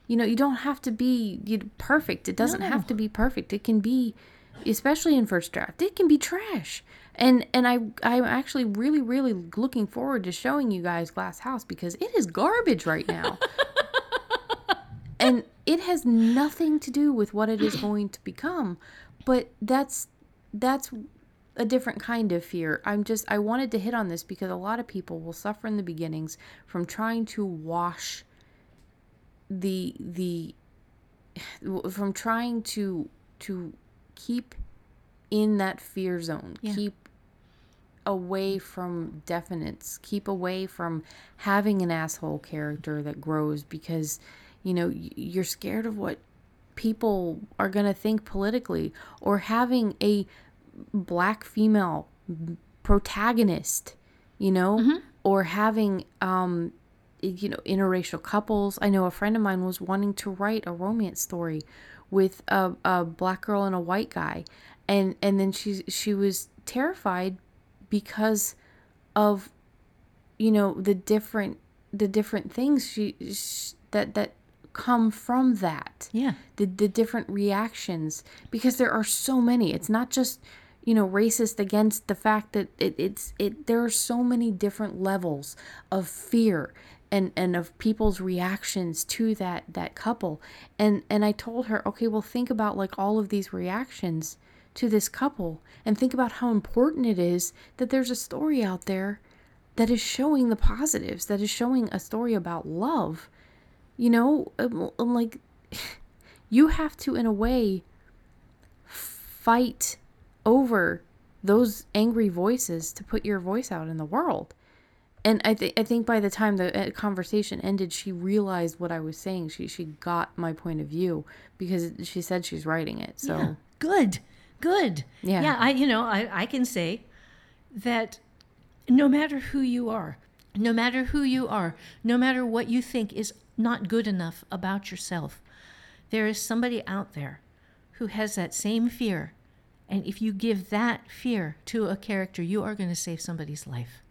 You know, you don't have to be you perfect. It doesn't have to be perfect. It can be especially in first draft. It can be trash. And and I I'm actually really really looking forward to showing you guys Glass House because it is garbage right now. [LAUGHS] it has nothing to do with what it is going to become, but that's that's a different kind of fear. I'm just I wanted to hit on this because a lot of people will suffer in the beginnings from trying to wash the the [SIGHS] from trying to to keep in that fear zone. Yeah. Keep away from definites. Keep away from having an asshole character that grows because you know you're scared of what people are going to think politically or having a black female protagonist, you know, or having um you know interracial couples. I know a friend of mine was wanting to write a romance story with a, a black girl and a white guy, and and then she she was terrified because of you know the different the different things she, sh that that come from that. Yeah. the the different reactions because there are so many. It's not just you know racist against the fact that it, it's it there are so many different levels of fear and and of people's reactions to that that couple. And and I told her okay well think about like all of these reactions to this couple and think about how important it is that there's a story out there that is showing the positives that is showing a story about love you know I'm, I'm like [LAUGHS] you have to in a way fight over those angry voices to put your voice out in the world and I think I think by the time the uh, conversation ended, she realized what I was saying. She she got my point of view because she said she's writing it. So Yeah. Good. Good. Yeah. Yeah. I, you know, I, I can say that no matter who you are, no matter who you are, no matter what you think is not good enough about yourself, there is somebody out there who has that same fear. And if you give that fear to a character, you are going to save somebody's life.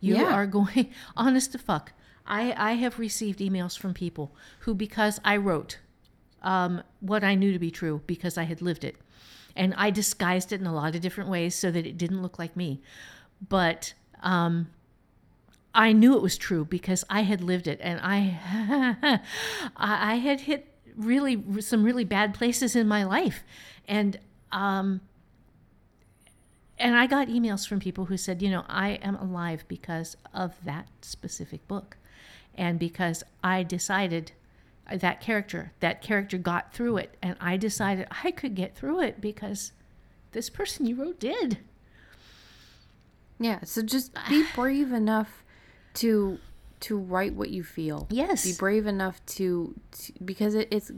You Yeah. are [LAUGHS] going, honest to fuck. I, I have received emails from people who, because I wrote um, what I knew to be true, because I had lived it, and I disguised it in a lot of different ways so that it didn't look like me. But um, I knew it was true because I had lived it, and [LAUGHS] I I had hit really some really bad places in my life, and um, and I got emails from people who said, you know, I am alive because of that specific book, and because I decided uh, that character that character got through it, and I decided I could get through it because this person you wrote did. yeah, so just be brave enough to to write what you feel. Yes. Be brave enough to, to because it, it's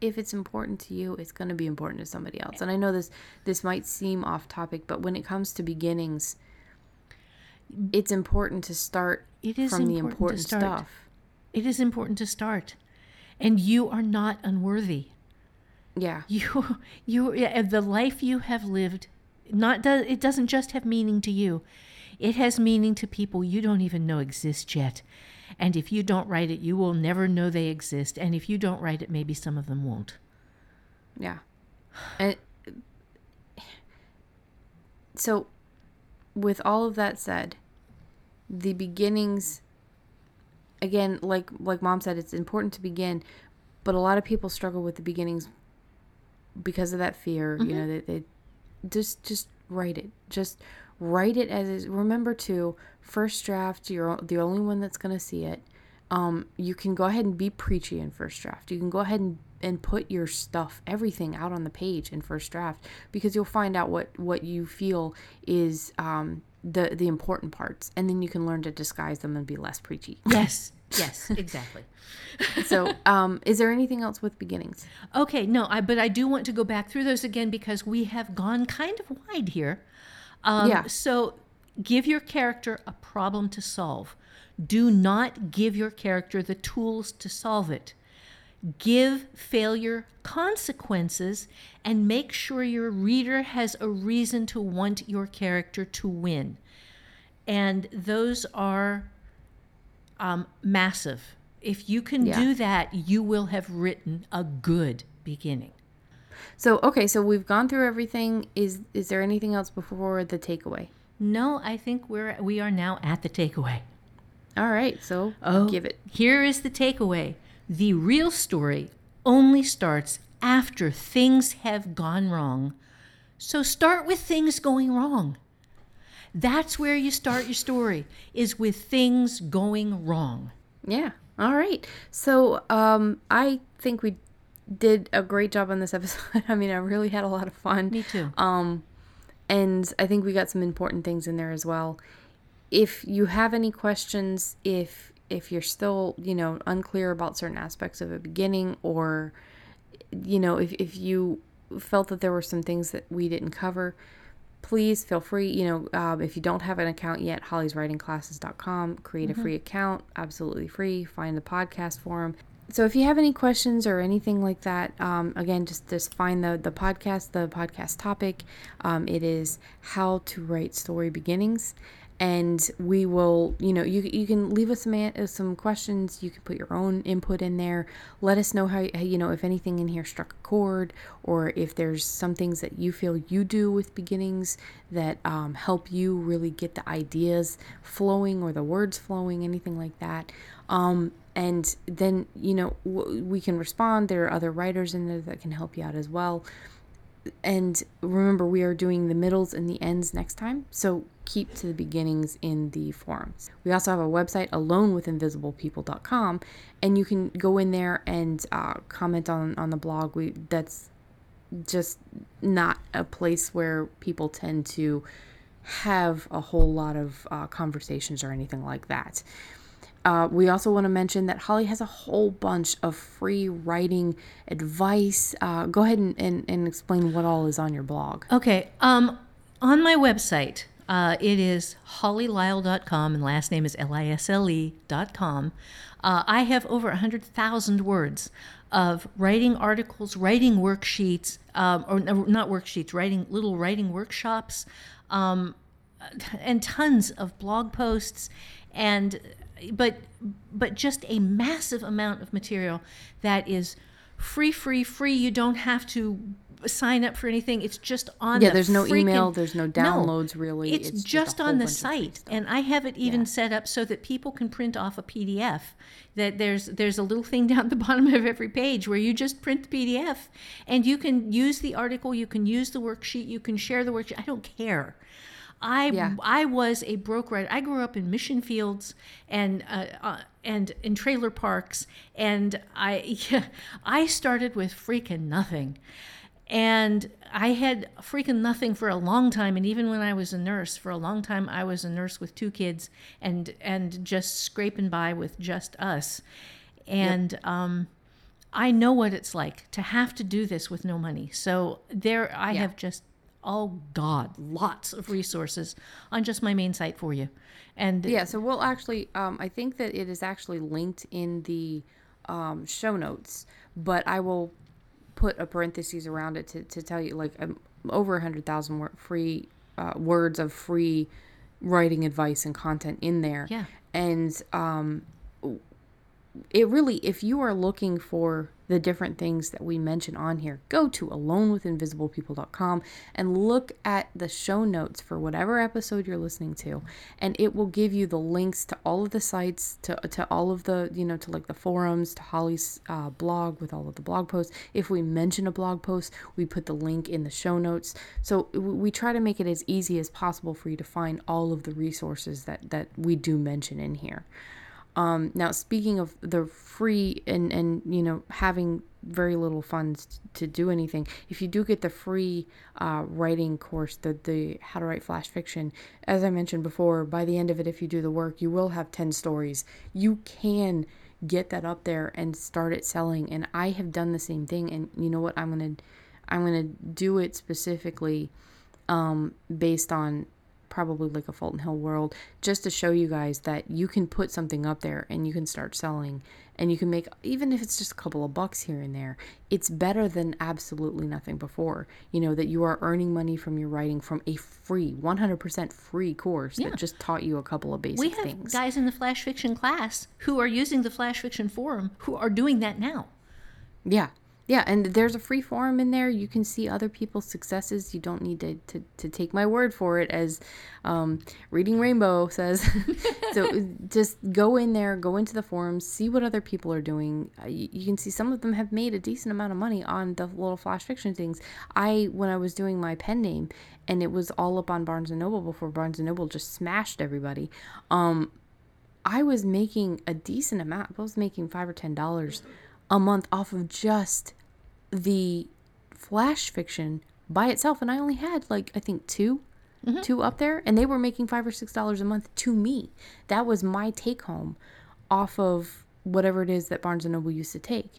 if it's important to you, it's going to be important to somebody else. And I know this this might seem off topic, but when it comes to beginnings, it's important to start It is from the important to important start. stuff. It is important to start, and you are not unworthy. Yeah. [LAUGHS] You, you, the life you have lived, not does it doesn't just have meaning to you. It has meaning to people you don't even know exist yet. And if you don't write it, you will never know they exist. And if you don't write it, maybe some of them won't. Yeah. And so with all of that said, the beginnings again like like mom said it's important to begin, but a lot of people struggle with the beginnings because of that fear, you mm-hmm. know, they, they just just write it. Just write it as is. Remember to first draft, you're the only one that's going to see it. Um, you can go ahead and be preachy in first draft. You can go ahead and, and put your stuff, everything out on the page in first draft because you'll find out what, what you feel is um, the, the important parts. And then you can learn to disguise them and be less preachy. [LAUGHS] Yes, yes, [LAUGHS] exactly. So, um, is there anything else with beginnings? Okay, no, I but I do want to go back through those again because we have gone kind of wide here. Um, Yeah. So give your character a problem to solve. Do not give your character the tools to solve it. Give failure consequences and make sure your reader has a reason to want your character to win. And those are um, massive. If you can Yeah. do that, you will have written a good beginning. So, okay, so we've gone through everything. Is is there anything else before the takeaway? No, I think we're we are now at the takeaway. All right, so Oh, give it. Here is the takeaway. The real story only starts after things have gone wrong. So start with things going wrong. That's where you start your story is with things going wrong. Yeah. All right. So, um, I think we did a great job on this [LAUGHS] episode. I mean, I really had a lot of fun. Me too. Um, and I think we got some important things in there as well. If you have any questions, if if you're still, you know, unclear about certain aspects of a beginning or you know, if if you felt that there were some things that we didn't cover, please feel free. You know, um, if you don't have an account yet, hollyswritingclasses.com, create a free account, absolutely free. Find the podcast forum. So if you have any questions or anything like that, um, again, just just find the the podcast, the podcast topic. Um, it is how to write story beginnings, and we will you know you, you can leave us some some questions. You can put your own input in there. Let us know how how, you know if anything in here struck a chord or if there's some things that you feel you do with beginnings that um, help you really get the ideas flowing or the words flowing anything like that. Um, and then you know we can respond. There are other writers in there that can help you out as well. And remember we are doing the middles and the ends next time. So keep to the beginnings in the forums. We also have a website alonewithinvisiblepeople.com and you can go in there and uh, comment on on the blog. We that's just not a place where people tend to have a whole lot of uh, conversations or anything like that uh, we also want to mention that Holly has a whole bunch of free writing advice. Uh, go ahead and, and, and explain what all is on your blog. Okay. Um, on my website, uh, it is hollylisle.com and last name is L-I-S-L-E.com. Uh, I have over 100,000 words of writing articles, writing worksheets, um, or not worksheets, writing little writing workshops, um, and tons of blog posts and but but just a massive amount of material that is free free free. You don't have to sign up for anything. It's just on Yeah, the there's no freaking- email, there's no downloads, really. it's, It's just just, on the bunch of free site. and i have it even set up so that people can print off a pdf that there's there's a little thing [LAUGHS] down at the bottom of every page where you just print the pdf and you can use the article you can use the worksheet you can share the worksheet. I don't care I Yeah. I was a broke writer. I grew up in mission fields and uh, uh, and in trailer parks, and I [LAUGHS] I started with freaking nothing, and I had freaking nothing for a long time. And even when I was a nurse, for a long time, I was a nurse with two kids and and just scraping by with just us, and um. I know what it's like to have to do this with no money. So there I have just oh god, lots of resources on just my main site for you. And Yeah, so we'll actually, um, I think that it is actually linked in the um, show notes, but I will put a parenthesis around it to, to tell you like um, over a hundred thousand word free uh, words of free writing advice and content in there. Yeah. And um, it really, if you are looking for the different things that we mention on here, go to alonewithinvisiblepeople.com and look at the show notes for whatever episode you're listening to, and it will give you the links to all of the sites, to to all of the you know to like the forums, to Holly's uh, blog with all of the blog posts. If we mention a blog post, we put the link in the show notes. So we try to make it as easy as possible for you to find all of the resources that that we do mention in here. Um, now, speaking of the free and, and you know having very little funds to do anything, if you do get the free uh, writing course, the the How to Write Flash Fiction, as I mentioned before, by the end of it, if you do the work, you will have ten stories. You can get that up there and start it selling. And I have done the same thing. And you know what? I'm gonna I'm gonna do it specifically um, based on probably like a Fulton Hill world, just to show you guys that you can put something up there and you can start selling and you can make, even if it's just a couple of bucks here and there, it's better than absolutely nothing before. You know, that you are earning money from your writing from a free, 100% free course Yeah. that just taught you a couple of basic things. we have things. guys in the flash fiction class who are using the flash fiction forum who are doing that now. Yeah. Yeah, and there's a free forum in there. You can see other people's successes. You don't need to, to, to take my word for it, as um, Reading Rainbow says. [LAUGHS] so [LAUGHS] just go in there, go into the forums, see what other people are doing. Uh, you, you can see some of them have made a decent amount of money on the little flash fiction things. I, when I was doing my pen name, and it was all up on Barnes and Noble before Barnes and Noble just smashed everybody. Um, I was making a decent amount. I was making five or ten dollars a month off of just the flash fiction by itself, and I only had like I think 2 mm-hmm. two up there, and they were making five or six dollars a month to me. That was my take home off of whatever it is that Barnes and Noble used to take.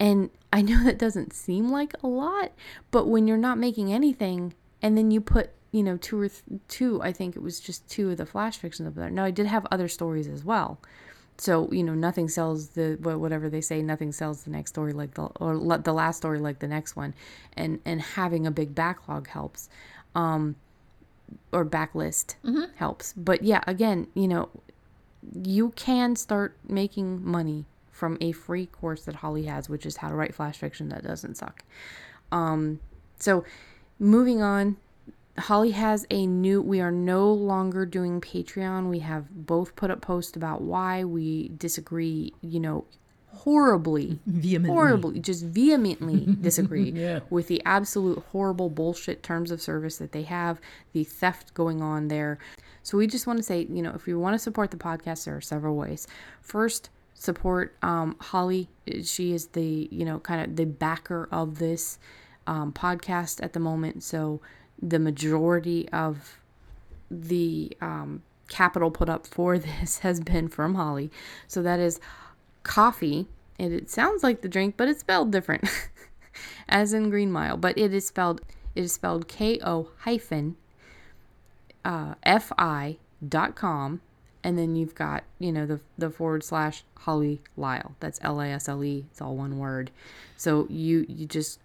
And I know that doesn't seem like a lot, but when you're not making anything and then you put you know, two or th- two. I think it was just two of the flash fictions up there. Now I did have other stories as well. So you know, nothing sells the whatever they say. Nothing sells the next story like the or the last story like the next one, and and having a big backlog helps, um, or backlist helps. But yeah, again, you know, you can start making money from a free course that Holly has, which is how to write flash fiction that doesn't suck. Um, so moving on, Holly has a new. We are no longer doing Patreon. We have both put up posts about why we disagree. You know, horribly, Vehemently. horribly, just vehemently [LAUGHS] disagree Yeah. with the absolute horrible bullshit terms of service that they have, the theft going on there. So we just want to say, you know, if you want to support the podcast, there are several ways. First, support um, Holly. She is the, you know, kind of the backer of this um, podcast at the moment. So the majority of the um, capital put up for [LAUGHS] this has been from Holly. So that is coffee. And it sounds like the drink, but it's spelled different, [LAUGHS] as in Green Mile. But it is spelled it is spelled K O hyphen uh, F I dot com, and then you've got you know the the forward slash Holly Lisle. That's L A S L E. It's all one word. So you you just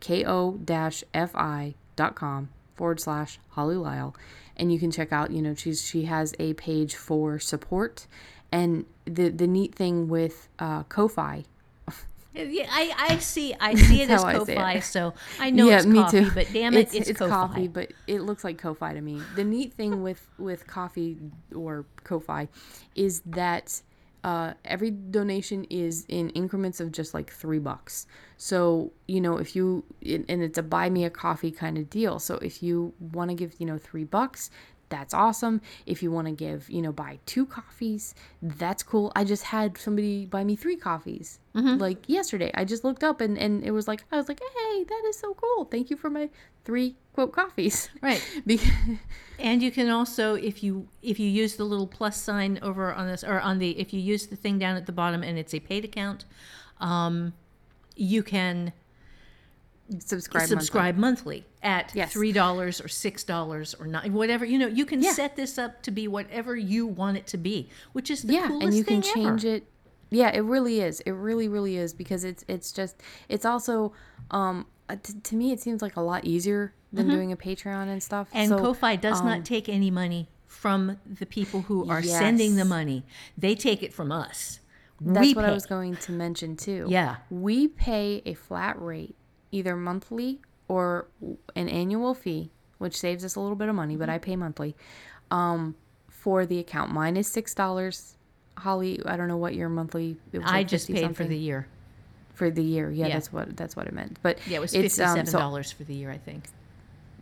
ko dash fi dot com forward slash Holly Lisle, and you can check out. You know she's she has a page for support, and the the neat thing with uh, Ko-fi [LAUGHS] Yeah, I, I see I see it as how I. Ko-Fi, so I know yeah, it's coffee, but damn it, it's, Ko-Fi. coffee, but it looks like Ko-Fi to me. The neat thing with with coffee or Ko-Fi is that uh, every donation is in increments of just like three bucks. So you know if you and it's a buy me a coffee kind of deal. So if you want to give you know three bucks. That's awesome. If you want to give, you know, buy two coffees, that's cool. I just had somebody buy me three coffees like yesterday. I just looked up and, and it was like, I was like, hey, that is so cool. Thank you for my three quote coffees. [LAUGHS] Right. Because, And you can also, if you if you use the little plus sign over on this, or on the if you use the thing down at the bottom and it's a paid account, um, you can subscribe. monthly. subscribe monthly, at Yes. three dollars or six dollars or not, whatever. You know, you can Yeah. set this up to be whatever you want it to be, which is the yeah coolest and you can change ever. it yeah it really is it really really is because it's it's just it's also um uh, t- to me it seems like a lot easier than doing a patreon and stuff And so, Ko-fi does um, not take any money from the people who are sending the money. They take it from us. That's we what pay. I was going to mention too. Yeah. We pay a flat rate, either monthly or an annual fee, which saves us a little bit of money, but Mm-hmm. I pay monthly, um, for the account. Mine is six dollars. Holly, I don't know what your monthly. It was I like just 50 paid for the year. for the year. Yeah, Yeah. that's what that's what it meant. But Yeah, it was it's, um, fifty-seven so- dollars for the year, I think.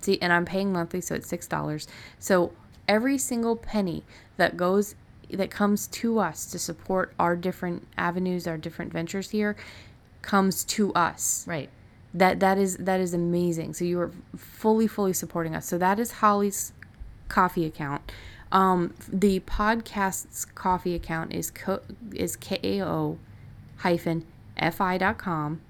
See, and I'm paying monthly, so it's six dollars. So every single penny that goes that comes to us to support our different avenues, our different ventures here, comes to us. Right. That that is that is amazing. So you are fully fully supporting us. So that is Holly's coffee account. Um, the podcast's coffee account is co- is ko hyphen fi dot com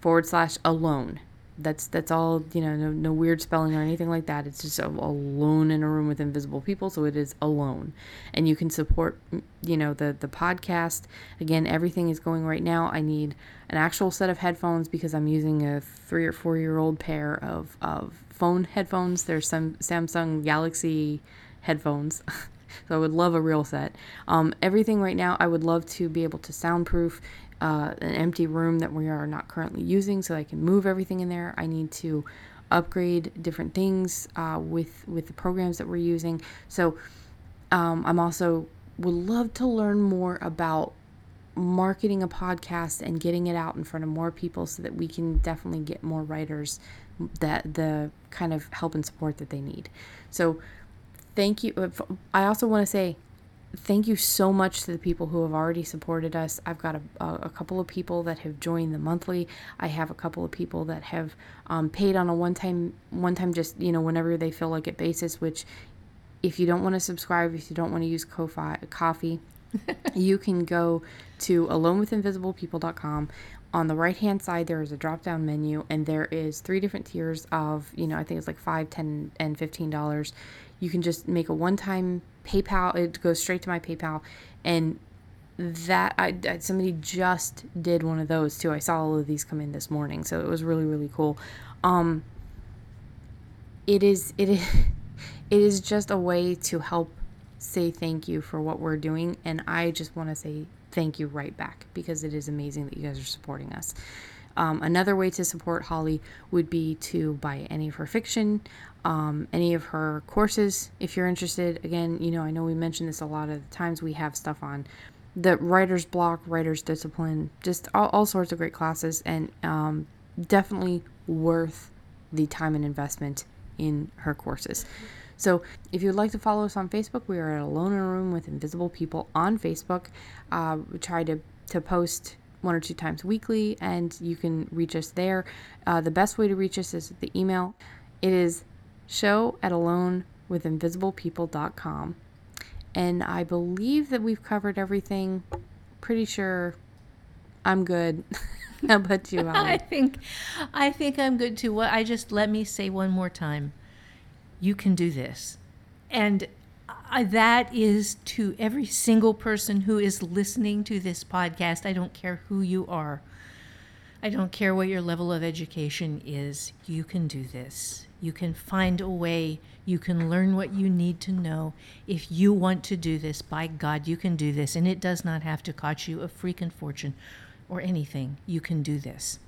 forward slash alone. That's that's all you know. No, no weird spelling or anything like that. It's just alone in a room with invisible people. So it is alone, and you can support you know the the podcast. Again, everything is going right now. I need an actual set of headphones because I'm using a three or four year old pair of of phone headphones. There's some Samsung Galaxy headphones. [LAUGHS] so I would love a real set. Um, everything right now, I would love to be able to soundproof uh, an empty room that we are not currently using, so I can move everything in there. I need to upgrade different things uh, with with the programs that we're using. So um, I'm also would love to learn more about marketing a podcast and getting it out in front of more people so that we can definitely get more writers that the kind of help and support that they need. So thank you. uh, I also want to say thank you so much to the people who have already supported us. I've got a, a, couple of people that have joined the monthly. I have a couple of people that have um, paid on a one time, one time just you know whenever they feel like it basis. Which, if you don't want to subscribe, if you don't want to use Ko-fi, coffee, [LAUGHS] you can go to alonewithinvisiblepeople.com on the right hand side there is a drop down menu and there is three different tiers of you know i think it's like five ten and fifteen dollars you can just make a one time paypal it goes straight to my paypal. And that I, I somebody just did one of those too. I saw all of these come in this morning so it was really really cool. Um it is it is [LAUGHS] it is just a way to help say thank you for what we're doing and i just want to say thank you right back because it is amazing that you guys are supporting us. Um, another way to support Holly would be to buy any of her fiction, um, any of her courses if you're interested. Again, you know, I know we mentioned this a lot of times. We have stuff on the writer's block, writer's discipline, just all, all sorts of great classes, and um, definitely worth the time and investment in her courses. So if you'd like to follow us on Facebook, we are at Alone in a Room with Invisible People on Facebook. Uh, we try to, to post one or two times weekly, and you can reach us there. Uh, the best way to reach us is the email. It is show at alonewithinvisiblepeople.com. And I believe that we've covered everything. Pretty sure I'm good. [LAUGHS] How about you, Holly? [LAUGHS] I think, I think I'm good too. What I just let me say one more time you can do this. And that is to every single person who is listening to this podcast. I don't care who you are. I don't care what your level of education is. You can do this. You can find a way. You can learn what you need to know. If you want to do this, by God, you can do this. And it does not have to cost you a freaking fortune or anything. You can do this.